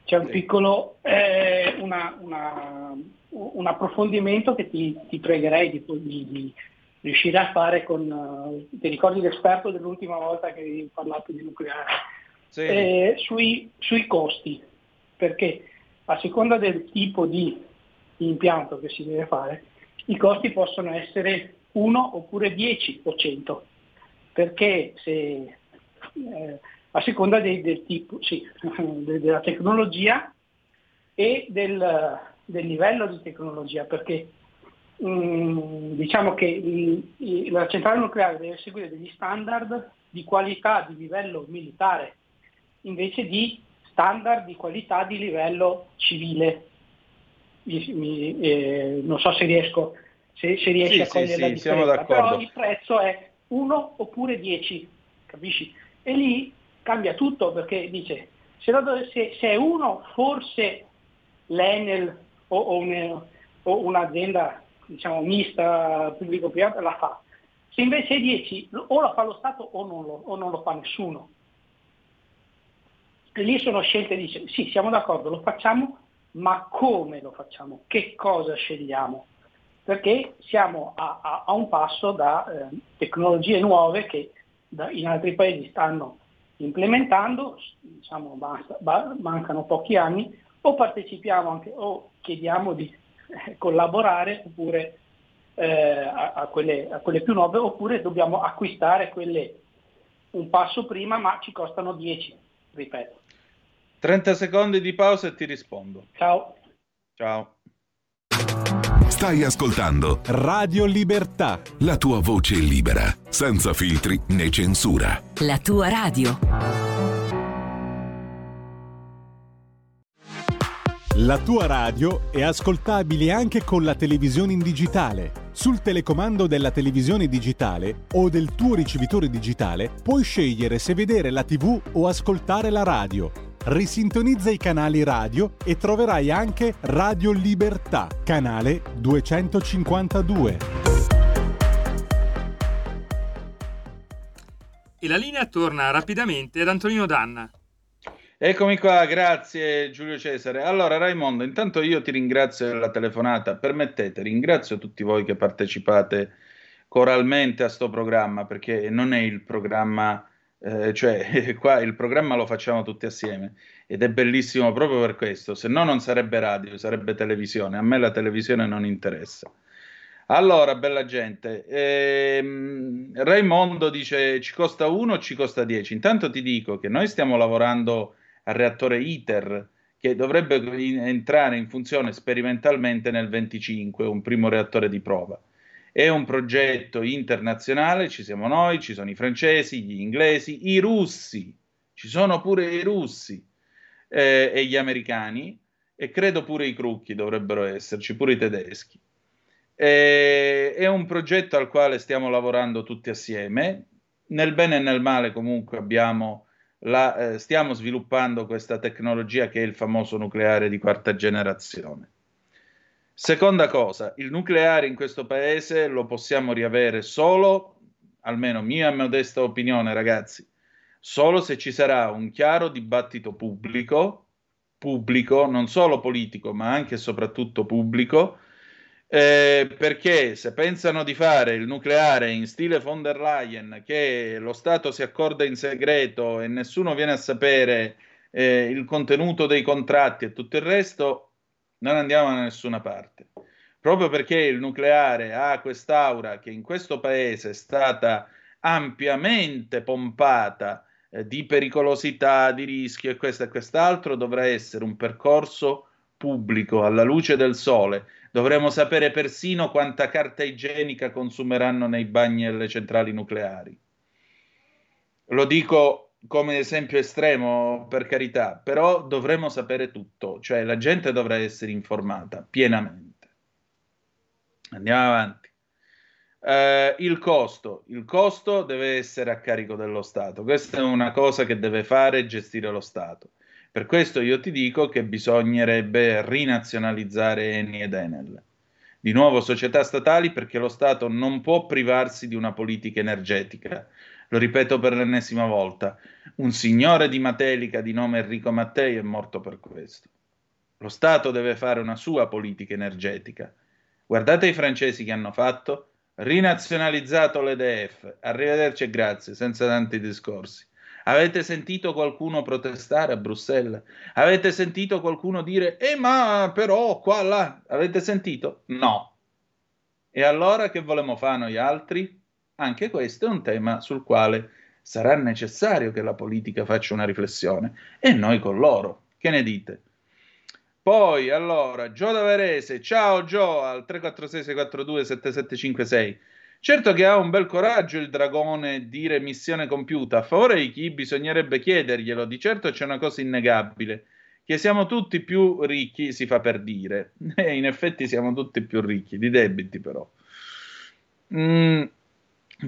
c'è un piccolo eh, una, una, un approfondimento che ti, ti pregherei di, di, di, riuscire a fare con... Uh, ti ricordi l'esperto dell'ultima volta che hai parlato di nucleare? Sì. Eh, sui, sui costi, perché a seconda del tipo di impianto che si deve fare, i costi possono essere 1 oppure 10 o 100, perché se, eh, a seconda dei, del tipo, sì, della tecnologia e del, del, livello di tecnologia, perché mm, diciamo che la centrale nucleare deve seguire degli standard di qualità di livello militare, invece di standard di qualità di livello civile mi, eh, non so se riesco se, se riesci sì, a cogliere sì, la sì, differenza, però il prezzo è 1 oppure 10, capisci? E lì cambia tutto perché dice se, se, se è uno forse l'Enel o, o, un, o un'azienda diciamo, mista pubblico-privata la fa, se invece è 10 o la fa lo Stato o non lo, o non lo fa nessuno. E lì sono scelte, dice sì siamo d'accordo, lo facciamo, ma come lo facciamo? Che cosa scegliamo? Perché siamo a, a, a un passo da eh, tecnologie nuove che da, in altri paesi stanno implementando, diciamo, basta, ba, mancano pochi anni, o partecipiamo anche o chiediamo di eh, collaborare oppure eh, a, quelle, a quelle più nuove, oppure dobbiamo acquistare quelle un passo prima ma ci costano 10, ripeto. 30 secondi di pausa e ti rispondo. Ciao. Ciao. Stai ascoltando Radio Libertà. La tua voce libera, senza filtri né censura. La tua radio. La tua radio è ascoltabile anche con la televisione in digitale. Sul telecomando della televisione digitale o del tuo ricevitore digitale puoi scegliere se vedere la TV o ascoltare la radio risintonizza i canali radio e troverai anche Radio Libertà, canale 252. E la linea torna rapidamente ad Antonino Danna. Eccomi qua, grazie Giulio Cesare. Allora Raimondo, intanto io ti ringrazio della telefonata, permettete, ringrazio tutti voi che partecipate coralmente a sto programma, perché non è il programma eh, cioè qua il programma lo facciamo tutti assieme ed è bellissimo proprio per questo, se no non sarebbe radio, sarebbe televisione, a me la televisione non interessa. Allora, bella gente, ehm, Raimondo dice ci costa 1 o ci costa 10? Intanto ti dico che noi stiamo lavorando al reattore ITER che dovrebbe entrare in funzione sperimentalmente nel 25, un primo reattore di prova. È un progetto internazionale, ci siamo noi, ci sono i francesi, gli inglesi, i russi, ci sono pure i russi eh, e gli americani e credo pure i crucchi dovrebbero esserci, pure i tedeschi. Eh, è un progetto al quale stiamo lavorando tutti assieme. Nel bene e nel male comunque abbiamo la, eh, stiamo sviluppando questa tecnologia che è il famoso nucleare di quarta generazione. Seconda cosa, il nucleare in questo paese lo possiamo riavere solo, almeno mia modesta opinione ragazzi, solo se ci sarà un chiaro dibattito pubblico, pubblico, non solo politico, ma anche e soprattutto pubblico, eh, perché se pensano di fare il nucleare in stile von der Leyen, che lo Stato si accorda in segreto e nessuno viene a sapere eh, il contenuto dei contratti e tutto il resto, non andiamo da nessuna parte. Proprio perché il nucleare ha quest'aura che in questo paese è stata ampiamente pompata eh, di pericolosità, di rischio e questo e quest'altro, dovrà essere un percorso pubblico alla luce del sole. Dovremo sapere persino quanta carta igienica consumeranno nei bagni delle centrali nucleari. Lo dico come esempio estremo, per carità, però dovremmo sapere tutto, cioè la gente dovrà essere informata pienamente. Andiamo avanti. Uh, il costo. Il costo deve essere a carico dello Stato. Questa è una cosa che deve fare e gestire lo Stato. Per questo io ti dico che bisognerebbe rinazionalizzare Eni ed Enel. Di nuovo società statali perché lo Stato non può privarsi di una politica energetica. Lo ripeto per l'ennesima volta. Un signore di Matelica di nome Enrico Mattei è morto per questo. Lo Stato deve fare una sua politica energetica. Guardate i francesi che hanno fatto, rinazionalizzato l'EDF. Arrivederci e grazie, senza tanti discorsi. Avete sentito qualcuno protestare a Bruxelles? Avete sentito qualcuno dire, eh ma però qua, là, avete sentito? No. E allora che volemo fare noi altri? Anche questo è un tema sul quale sarà necessario che la politica faccia una riflessione e noi con loro. Che ne dite? Poi, allora, Gio da Varese, ciao Gio al 346 642 7756. Certo che ha un bel coraggio il dragone dire missione compiuta. A favore di chi bisognerebbe chiederglielo. Di certo c'è una cosa innegabile. Che siamo tutti più ricchi, si fa per dire. E in effetti siamo tutti più ricchi, di debiti però. Mm,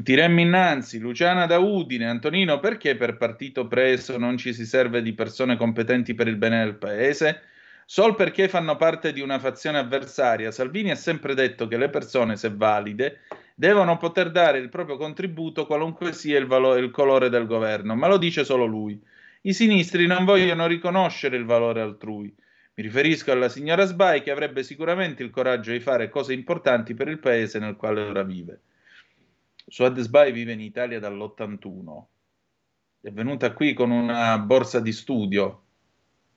tiremmo innanzi, Luciana da Udine, Antonino, perché per partito preso non ci si serve di persone competenti per il bene del paese? Sol perché fanno parte di una fazione avversaria, Salvini ha sempre detto che le persone, se valide, devono poter dare il proprio contributo qualunque sia il, valo- il colore del governo, ma lo dice solo lui. I sinistri non vogliono riconoscere il valore altrui. Mi riferisco alla signora Sbai che avrebbe sicuramente il coraggio di fare cose importanti per il paese nel quale ora vive. Suad Sbai vive in Italia dall'81. È venuta qui con una borsa di studio.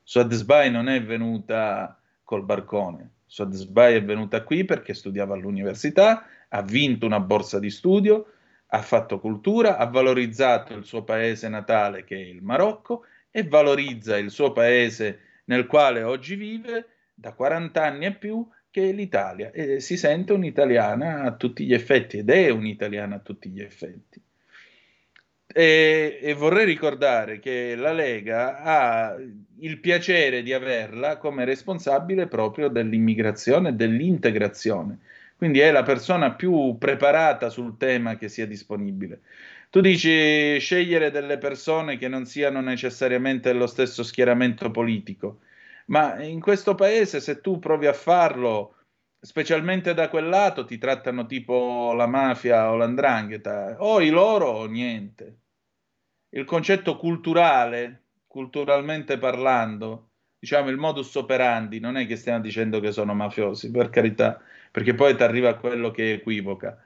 Suad Sbai non è venuta col barcone. Suad Sbai è venuta qui perché studiava all'università ha vinto una borsa di studio, ha fatto cultura, ha valorizzato il suo paese natale che è il Marocco e valorizza il suo paese nel quale oggi vive da 40 anni e più che l'Italia e si sente un'italiana a tutti gli effetti ed è un'italiana a tutti gli effetti. E, e, vorrei ricordare che la Lega ha il piacere di averla come responsabile proprio dell'immigrazione e dell'integrazione quindi è la persona più preparata sul tema che sia disponibile. Tu dici scegliere delle persone che non siano necessariamente dello stesso schieramento politico, ma in questo paese se tu provi a farlo, specialmente da quel lato, ti trattano tipo la mafia o l'andrangheta, o i loro o niente. Il concetto culturale, culturalmente parlando, diciamo il modus operandi, non è che stiamo dicendo che sono mafiosi, per carità, perché poi ti arriva quello che equivoca.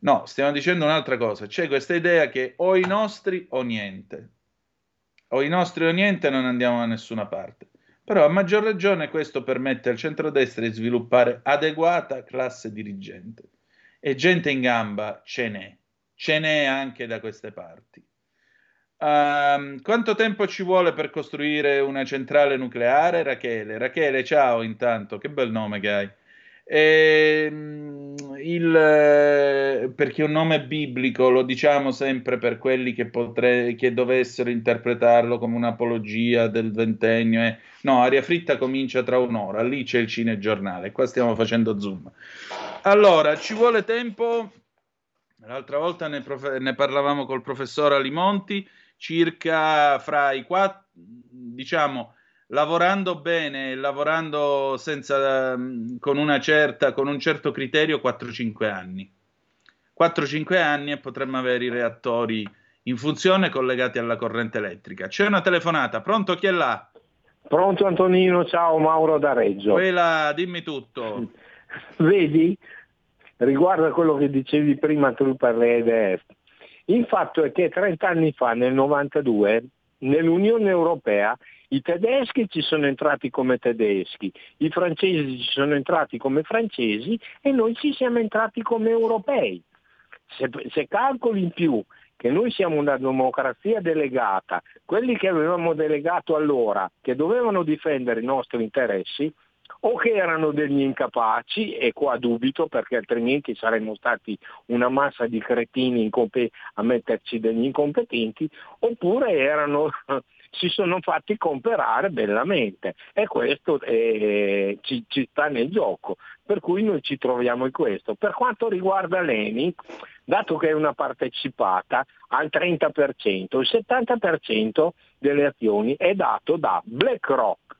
No, stiamo dicendo un'altra cosa. C'è questa idea che o i nostri o niente. O i nostri o niente non andiamo da nessuna parte. Però a maggior ragione questo permette al centrodestra di sviluppare adeguata classe dirigente. E gente in gamba ce n'è. Ce n'è anche da queste parti. Um, quanto tempo ci vuole per costruire una centrale nucleare, Rachele? Rachele, ciao intanto, che bel nome che hai. Eh, il, perché un nome biblico lo diciamo sempre per quelli che, potre, che dovessero interpretarlo come un'apologia del ventennio. Eh. No, Aria Fritta comincia tra un'ora, lì c'è il cinegiornale, qua stiamo facendo zoom. Allora, ci vuole tempo. L'altra volta ne, prof- ne parlavamo col professor Alimonti, circa fra i quattro, diciamo, lavorando bene, lavorando senza, mm, con, certa, con un certo criterio 4-5 anni. 4-5 anni e potremmo avere i reattori in funzione collegati alla corrente elettrica. C'è una telefonata, pronto chi è là? Pronto Antonino, ciao Mauro da Reggio. Quella, dimmi tutto. Vedi, riguardo a quello che dicevi prima tu per le EDF, il fatto è che 30 anni fa, nel 92, nell'Unione Europea i tedeschi ci sono entrati come tedeschi, i francesi ci sono entrati come francesi e noi ci siamo entrati come europei. Se, se calcoli in più che noi siamo una democrazia delegata, quelli che avevamo delegato allora, che dovevano difendere i nostri interessi, o che erano degli incapaci, e qua dubito perché altrimenti saremmo stati una massa di cretini incompe- a metterci degli incompetenti, oppure erano, si sono fatti comprare bellamente. E questo eh, ci, ci sta nel gioco, per cui noi ci troviamo in questo. Per quanto riguarda Leni, dato che è una partecipata al 30%, il 70% delle azioni è dato da BlackRock,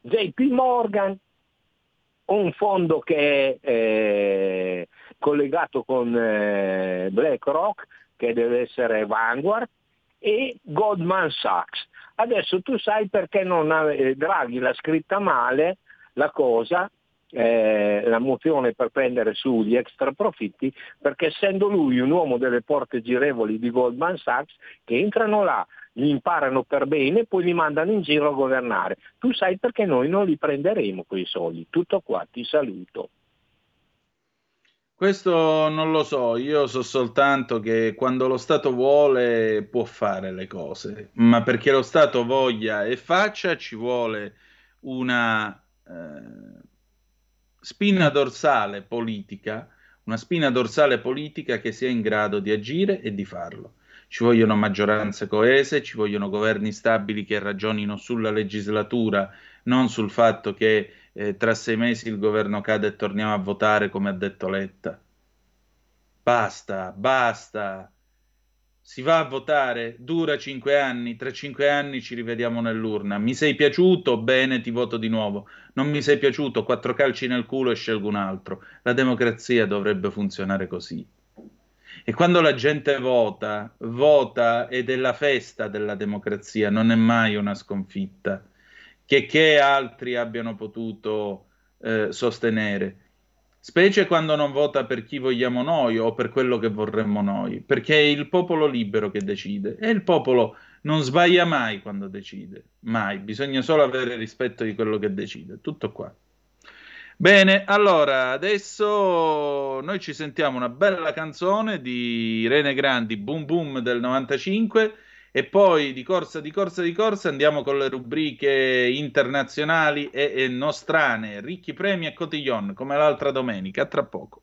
JP Morgan, un fondo che è eh, collegato con eh, BlackRock, che deve essere Vanguard, e Goldman Sachs. Adesso tu sai perché non eh, Draghi l'ha scritta male la cosa, eh, la mozione per prendere su gli extra profitti, perché essendo lui un uomo delle porte girevoli di Goldman Sachs, che entrano là, li imparano per bene poi li mandano in giro a governare. Tu sai perché noi non li prenderemo quei soldi. Tutto qua, ti saluto. Questo non lo so, io so soltanto che quando lo Stato vuole può fare le cose, ma perché lo Stato voglia e faccia ci vuole una eh, spina dorsale politica, una spina dorsale politica che sia in grado di agire e di farlo. Ci vogliono maggioranze coese, ci vogliono governi stabili che ragionino sulla legislatura, non sul fatto che eh, tra sei mesi il governo cade e torniamo a votare come ha detto Letta. Basta, basta. Si va a votare, dura cinque anni, tra cinque anni ci rivediamo nell'urna. Mi sei piaciuto? Bene, ti voto di nuovo. Non mi sei piaciuto? Quattro calci nel culo e scelgo un altro. La democrazia dovrebbe funzionare così. E quando la gente vota, vota ed è la festa della democrazia, non è mai una sconfitta, che, che altri abbiano potuto eh, sostenere, specie quando non vota per chi vogliamo noi o per quello che vorremmo noi, perché è il popolo libero che decide e il popolo non sbaglia mai quando decide, mai, bisogna solo avere rispetto di quello che decide, tutto qua. Bene, allora adesso noi ci sentiamo una bella canzone di Rene Grandi, Boom Boom del 95 e poi di corsa, di corsa, di corsa andiamo con le rubriche internazionali e, e nostrane, ricchi premi e cotillon come l'altra domenica. Tra poco.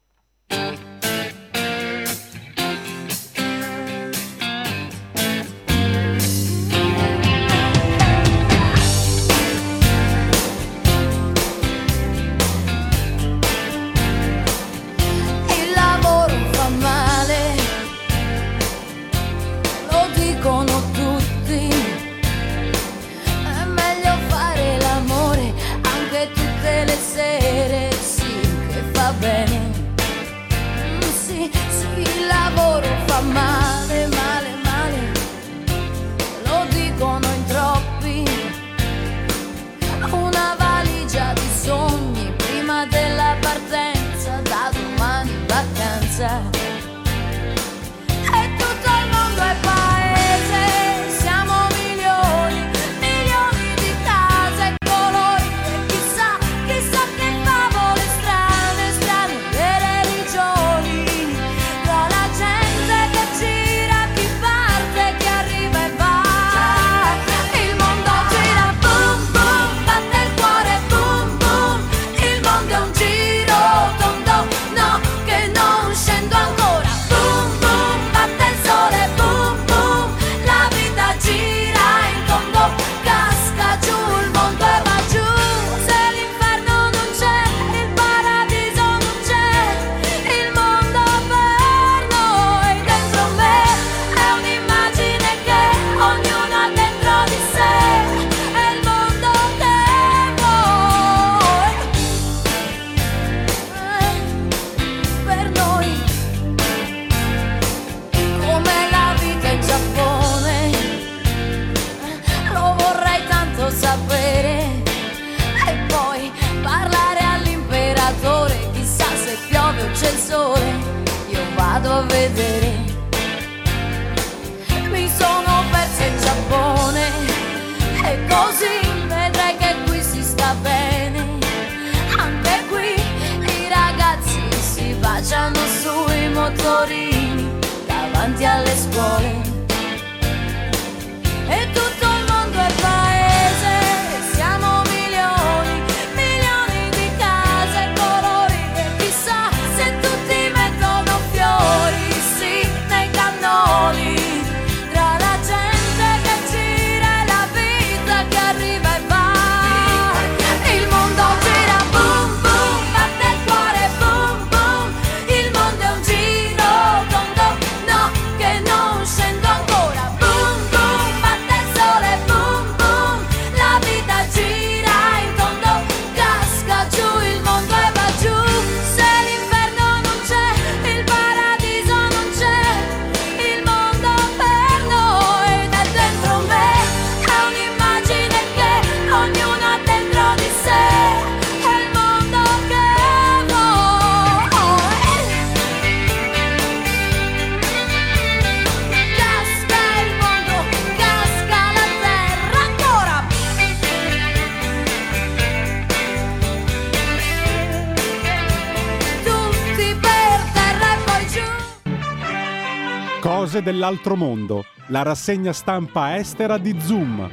Dell'altro mondo, la rassegna stampa estera di Zoom.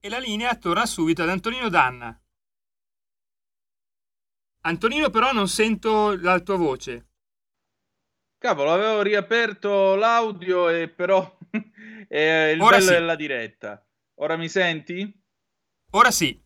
E la linea torna subito ad Antonino Danna. Antonino però non sento la tua voce. Cavolo, avevo riaperto l'audio e però è il Ora bello sì. della diretta. Ora mi senti? Ora sì.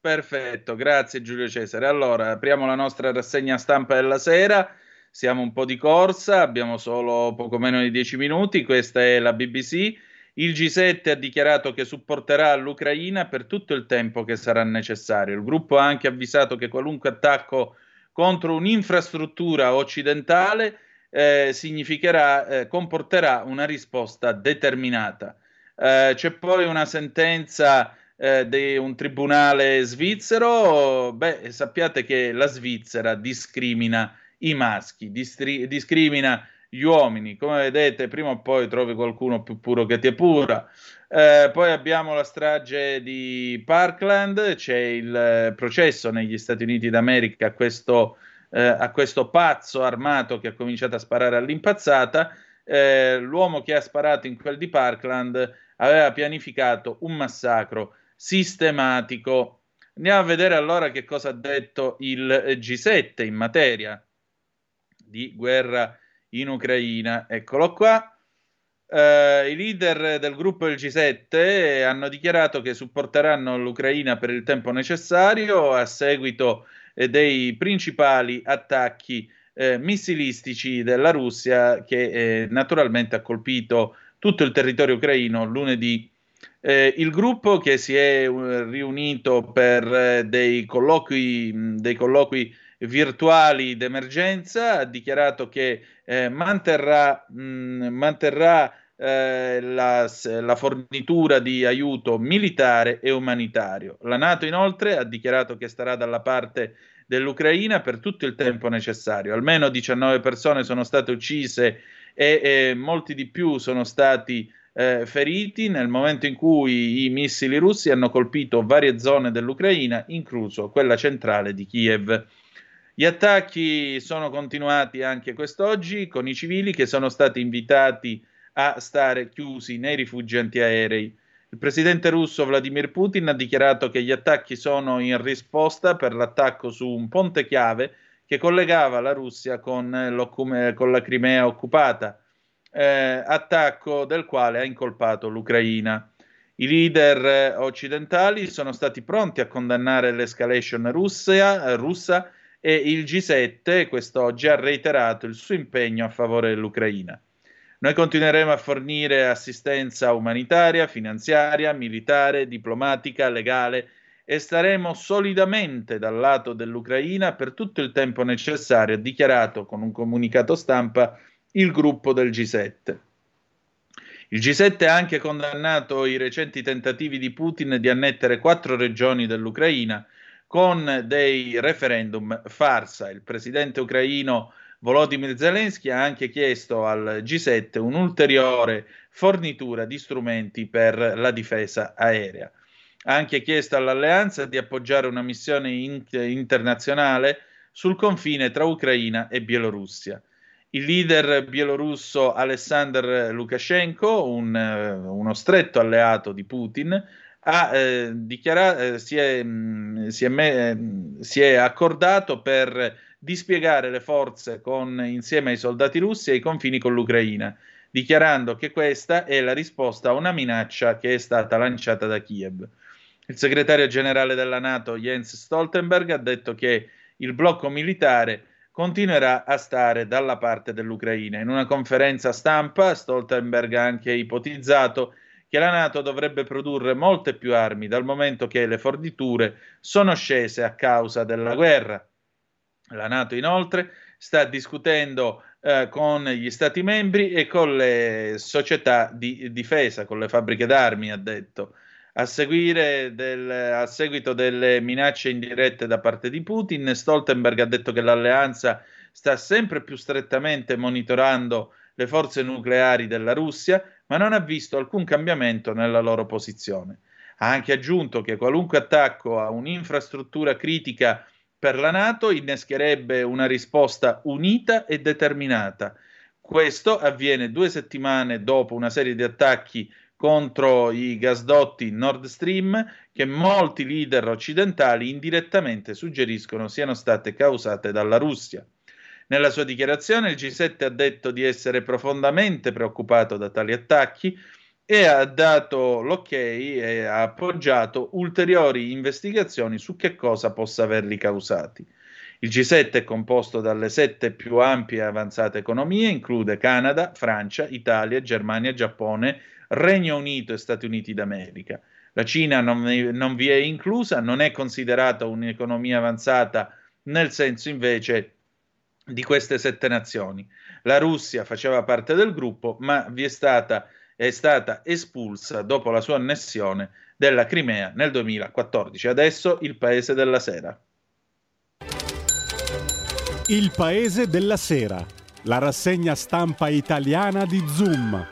Perfetto, grazie Giulio Cesare. Allora, apriamo la nostra rassegna stampa della sera. Siamo un po' di corsa, abbiamo solo poco meno di 10 minuti. Questa è la BBC. Il G7 ha dichiarato che supporterà l'Ucraina per tutto il tempo che sarà necessario. Il gruppo ha anche avvisato che qualunque attacco contro un'infrastruttura occidentale eh, eh, comporterà una risposta determinata. Eh, c'è poi una sentenza eh, di un tribunale svizzero. Beh, sappiate che la Svizzera discrimina i maschi, distri- discrimina gli uomini. Come vedete, prima o poi trovi qualcuno più puro che ti epura. Eh, poi abbiamo la strage di Parkland, c'è il eh, processo negli Stati Uniti d'America a questo, eh, a questo pazzo armato che ha cominciato a sparare all'impazzata. Eh, l'uomo che ha sparato in quel di Parkland aveva pianificato un massacro sistematico. Andiamo a vedere allora che cosa ha detto il G7 in materia di guerra in Ucraina. Eccolo qua. Eh, I leader del gruppo del G7 hanno dichiarato che supporteranno l'Ucraina per il tempo necessario a seguito eh, dei principali attacchi eh, missilistici della Russia che eh, naturalmente ha colpito tutto il territorio ucraino lunedì. Eh, il gruppo che si è eh, riunito per eh, dei colloqui, mh, dei colloqui virtuali d'emergenza ha dichiarato che eh, manterrà, mh, manterrà eh, la, la fornitura di aiuto militare e umanitario. La Nato inoltre ha dichiarato che starà dalla parte dell'Ucraina per tutto il tempo necessario. Almeno 19 persone sono state uccise e, e molti di più sono stati eh, feriti nel momento in cui i missili russi hanno colpito varie zone dell'Ucraina, incluso quella centrale di Kiev. Gli attacchi sono continuati anche quest'oggi con i civili che sono stati invitati a stare chiusi nei rifugi antiaerei. Il presidente russo Vladimir Putin ha dichiarato che gli attacchi sono in risposta per l'attacco su un ponte chiave che collegava la Russia con, con la Crimea occupata, eh, attacco del quale ha incolpato l'Ucraina. I leader eh, occidentali sono stati pronti a condannare l'escalation russia, russa e il G7 quest'oggi ha reiterato il suo impegno a favore dell'Ucraina. Noi continueremo a fornire assistenza umanitaria, finanziaria, militare, diplomatica, legale e staremo solidamente dal lato dell'Ucraina per tutto il tempo necessario, ha dichiarato con un comunicato stampa il gruppo del G7. Il G7 ha anche condannato i recenti tentativi di Putin di annettere quattro regioni dell'Ucraina con dei referendum farsa. Il presidente ucraino Volodymyr Zelensky ha anche chiesto al G7 un'ulteriore fornitura di strumenti per la difesa aerea. Ha anche chiesto all'alleanza di appoggiare una missione in- internazionale sul confine tra Ucraina e Bielorussia. Il leader bielorusso Alessandr Lukashenko, un, uno stretto alleato di Putin, ha, eh, dichiarato, eh, si, è, mh, si, è me- si è accordato per dispiegare le forze con, insieme ai soldati russi ai confini con l'Ucraina, dichiarando che questa è la risposta a una minaccia che è stata lanciata da Kiev. Il segretario generale della Nato Jens Stoltenberg ha detto che il blocco militare continuerà a stare dalla parte dell'Ucraina. In una conferenza stampa Stoltenberg ha anche ipotizzato che la Nato dovrebbe produrre molte più armi dal momento che le forniture sono scese a causa della guerra. La Nato inoltre sta discutendo eh, con gli Stati membri e con le società di difesa, con le fabbriche d'armi, ha detto. A, del, a, seguito delle minacce indirette da parte di Putin, Stoltenberg ha detto che l'alleanza sta sempre più strettamente monitorando le forze nucleari della Russia, ma non ha visto alcun cambiamento nella loro posizione. Ha anche aggiunto che qualunque attacco a un'infrastruttura critica per la Nato innescherebbe una risposta unita e determinata. Questo avviene due settimane dopo una serie di attacchi contro i gasdotti Nord Stream che molti leader occidentali indirettamente suggeriscono siano state causate dalla Russia. Nella sua dichiarazione il G7 ha detto di essere profondamente preoccupato da tali attacchi e ha dato l'ok e ha appoggiato ulteriori investigazioni su che cosa possa averli causati. Il G7 è composto dalle sette più ampie e avanzate economie, include Canada, Francia, Italia, Germania, Giappone, Regno Unito e Stati Uniti d'America. La Cina non, non vi è inclusa, non è considerata un'economia avanzata nel senso invece di queste sette nazioni. La Russia faceva parte del gruppo, ma vi è stata è stata espulsa dopo la sua annessione della Crimea nel 2014. Adesso il Paese della Sera. Il Paese della Sera, la rassegna stampa italiana di Zoom.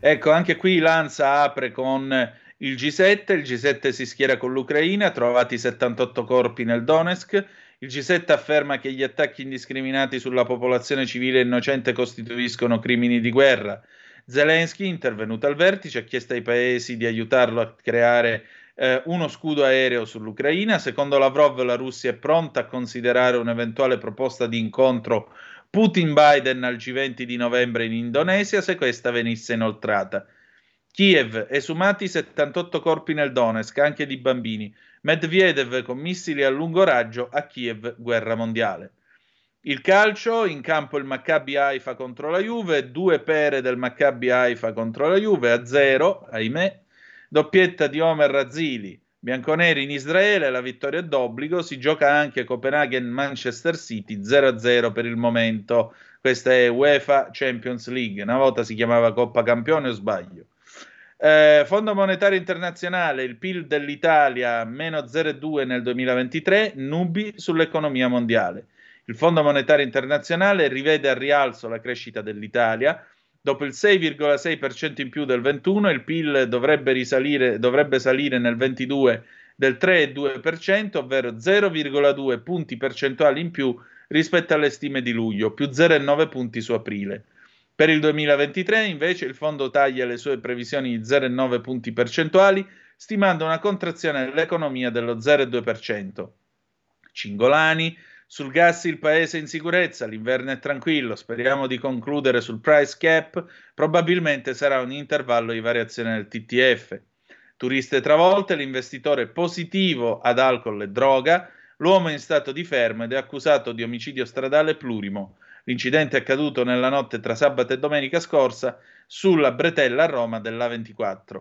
Ecco, anche qui Lanza apre con il G7, il G7 si schiera con l'Ucraina, trovati 78 corpi nel Donetsk, il G7 afferma che gli attacchi indiscriminati sulla popolazione civile innocente costituiscono crimini di guerra. Zelensky, intervenuto al vertice, ha chiesto ai paesi di aiutarlo a creare eh, uno scudo aereo sull'Ucraina. Secondo Lavrov, la Russia è pronta a considerare un'eventuale proposta di incontro Putin-Biden al G20 di novembre in Indonesia se questa venisse inoltrata. Kiev, esumati 78 corpi nel Donetsk, anche di bambini. Medvedev con missili a lungo raggio a Kiev, guerra mondiale. Il calcio, in campo il Maccabi Haifa contro la Juve, due pere del Maccabi Haifa contro la Juve a zero, ahimè. Doppietta di Omer Razzili, bianconeri in Israele, la vittoria è d'obbligo, si gioca anche Copenaghen-Manchester City 0-0 per il momento. Questa è UEFA Champions League, una volta si chiamava Coppa Campione o sbaglio. Eh, Fondo Monetario Internazionale, il PIL dell'Italia meno 0,2 nel 2023, nubi sull'economia mondiale. Il Fondo Monetario Internazionale rivede al rialzo la crescita dell'Italia. Dopo il 6,6% in più del 21, il PIL dovrebbe, risalire, dovrebbe salire nel 22 del 3,2%, ovvero 0,2 punti percentuali in più rispetto alle stime di luglio, più 0,9 punti su aprile. Per il 2023 invece il fondo taglia le sue previsioni di 0,9 punti percentuali, stimando una contrazione dell'economia dello 0,2%. Cingolani, sul gas il paese è in sicurezza, l'inverno è tranquillo, speriamo di concludere sul price cap, probabilmente sarà un intervallo di variazione del TTF. Turiste travolte, l'investitore positivo ad alcol e droga, l'uomo in stato di fermo ed è accusato di omicidio stradale plurimo. L'incidente è accaduto nella notte tra sabato e domenica scorsa sulla bretella a Roma dell'A24.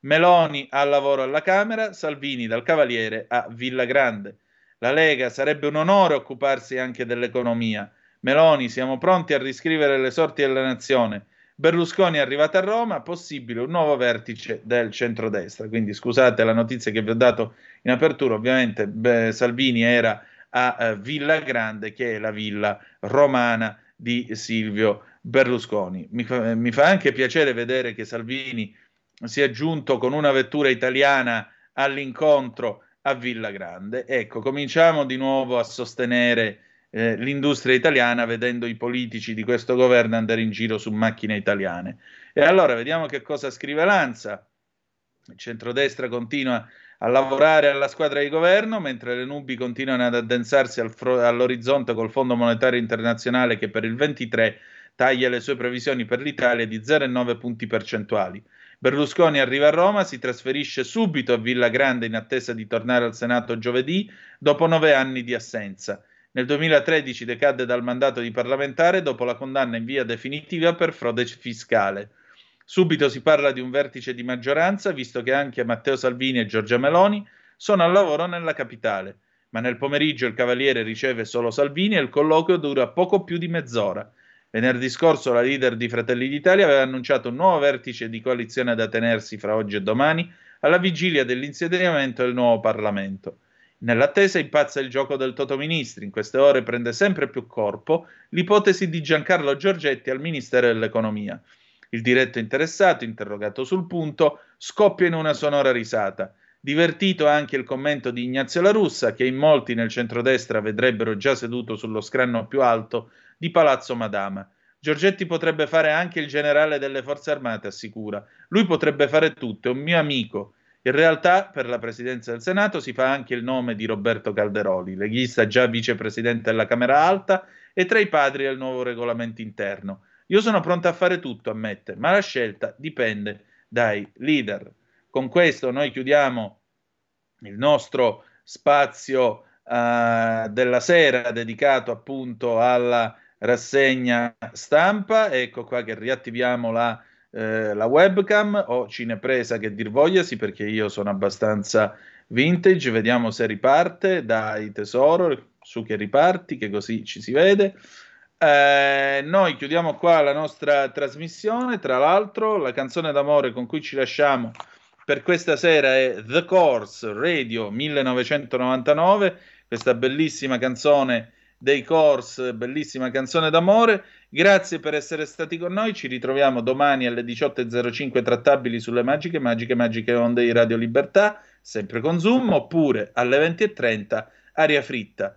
Meloni al lavoro alla Camera, Salvini dal Cavaliere a Villa Grande. La Lega sarebbe un onore occuparsi anche dell'economia. Meloni, siamo pronti a riscrivere le sorti della nazione. Berlusconi è arrivato a Roma, possibile un nuovo vertice del centrodestra. Quindi scusate la notizia che vi ho dato in apertura, ovviamente beh, Salvini era a eh, Villa Grande, che è la villa romana di Silvio Berlusconi. Mi fa, mi fa anche piacere vedere che Salvini si è giunto con una vettura italiana all'incontro a Villa Grande. Ecco, cominciamo di nuovo a sostenere eh, l'industria italiana vedendo i politici di questo governo andare in giro su macchine italiane. E allora vediamo che cosa scrive Lanza. Il centrodestra continua a lavorare alla squadra di governo, mentre le nubi continuano ad addensarsi al fro- all'orizzonte col Fondo Monetario Internazionale che per il 23 taglia le sue previsioni per l'Italia di 0,9 punti percentuali. Berlusconi arriva a Roma, si trasferisce subito a Villa Grande in attesa di tornare al Senato giovedì, dopo nove anni di assenza. Nel 2013 decadde dal mandato di parlamentare dopo la condanna in via definitiva per frode fiscale. Subito si parla di un vertice di maggioranza, visto che anche Matteo Salvini e Giorgia Meloni sono al lavoro nella capitale. Ma nel pomeriggio il Cavaliere riceve solo Salvini e il colloquio dura poco più di mezz'ora. Venerdì scorso la leader di Fratelli d'Italia aveva annunciato un nuovo vertice di coalizione da tenersi fra oggi e domani, alla vigilia dell'insediamento del nuovo Parlamento. Nell'attesa impazza il gioco del Toto Ministri. In queste ore prende sempre più corpo l'ipotesi di Giancarlo Giorgetti al Ministero dell'Economia. Il diretto interessato, interrogato sul punto, scoppia in una sonora risata. Divertito anche il commento di Ignazio La Russa, che in molti nel centrodestra vedrebbero già seduto sullo scranno più alto di Palazzo Madama. Giorgetti potrebbe fare anche il generale delle forze armate, assicura. Lui potrebbe fare tutto, è un mio amico. In realtà, per la presidenza del Senato si fa anche il nome di Roberto Calderoli, leghista già vicepresidente della Camera Alta e tra i padri del nuovo regolamento interno. Io sono pronto a fare tutto, ammette, ma la scelta dipende dai leader. Con questo noi chiudiamo il nostro spazio uh, della sera dedicato appunto alla rassegna stampa. Ecco qua che riattiviamo la, eh, la webcam o cinepresa che dir vogliasi perché io sono abbastanza vintage. Vediamo se riparte. Dai tesoro, su che riparti, che così ci si vede. Eh, noi chiudiamo qua la nostra trasmissione. Tra l'altro, la canzone d'amore con cui ci lasciamo per questa sera è The Course Radio 1999, questa bellissima canzone dei Course, bellissima canzone d'amore. Grazie per essere stati con noi, ci ritroviamo domani alle 18.05 trattabili sulle magiche, magiche, magiche onde di Radio Libertà, sempre con Zoom, oppure alle 20.30 aria fritta.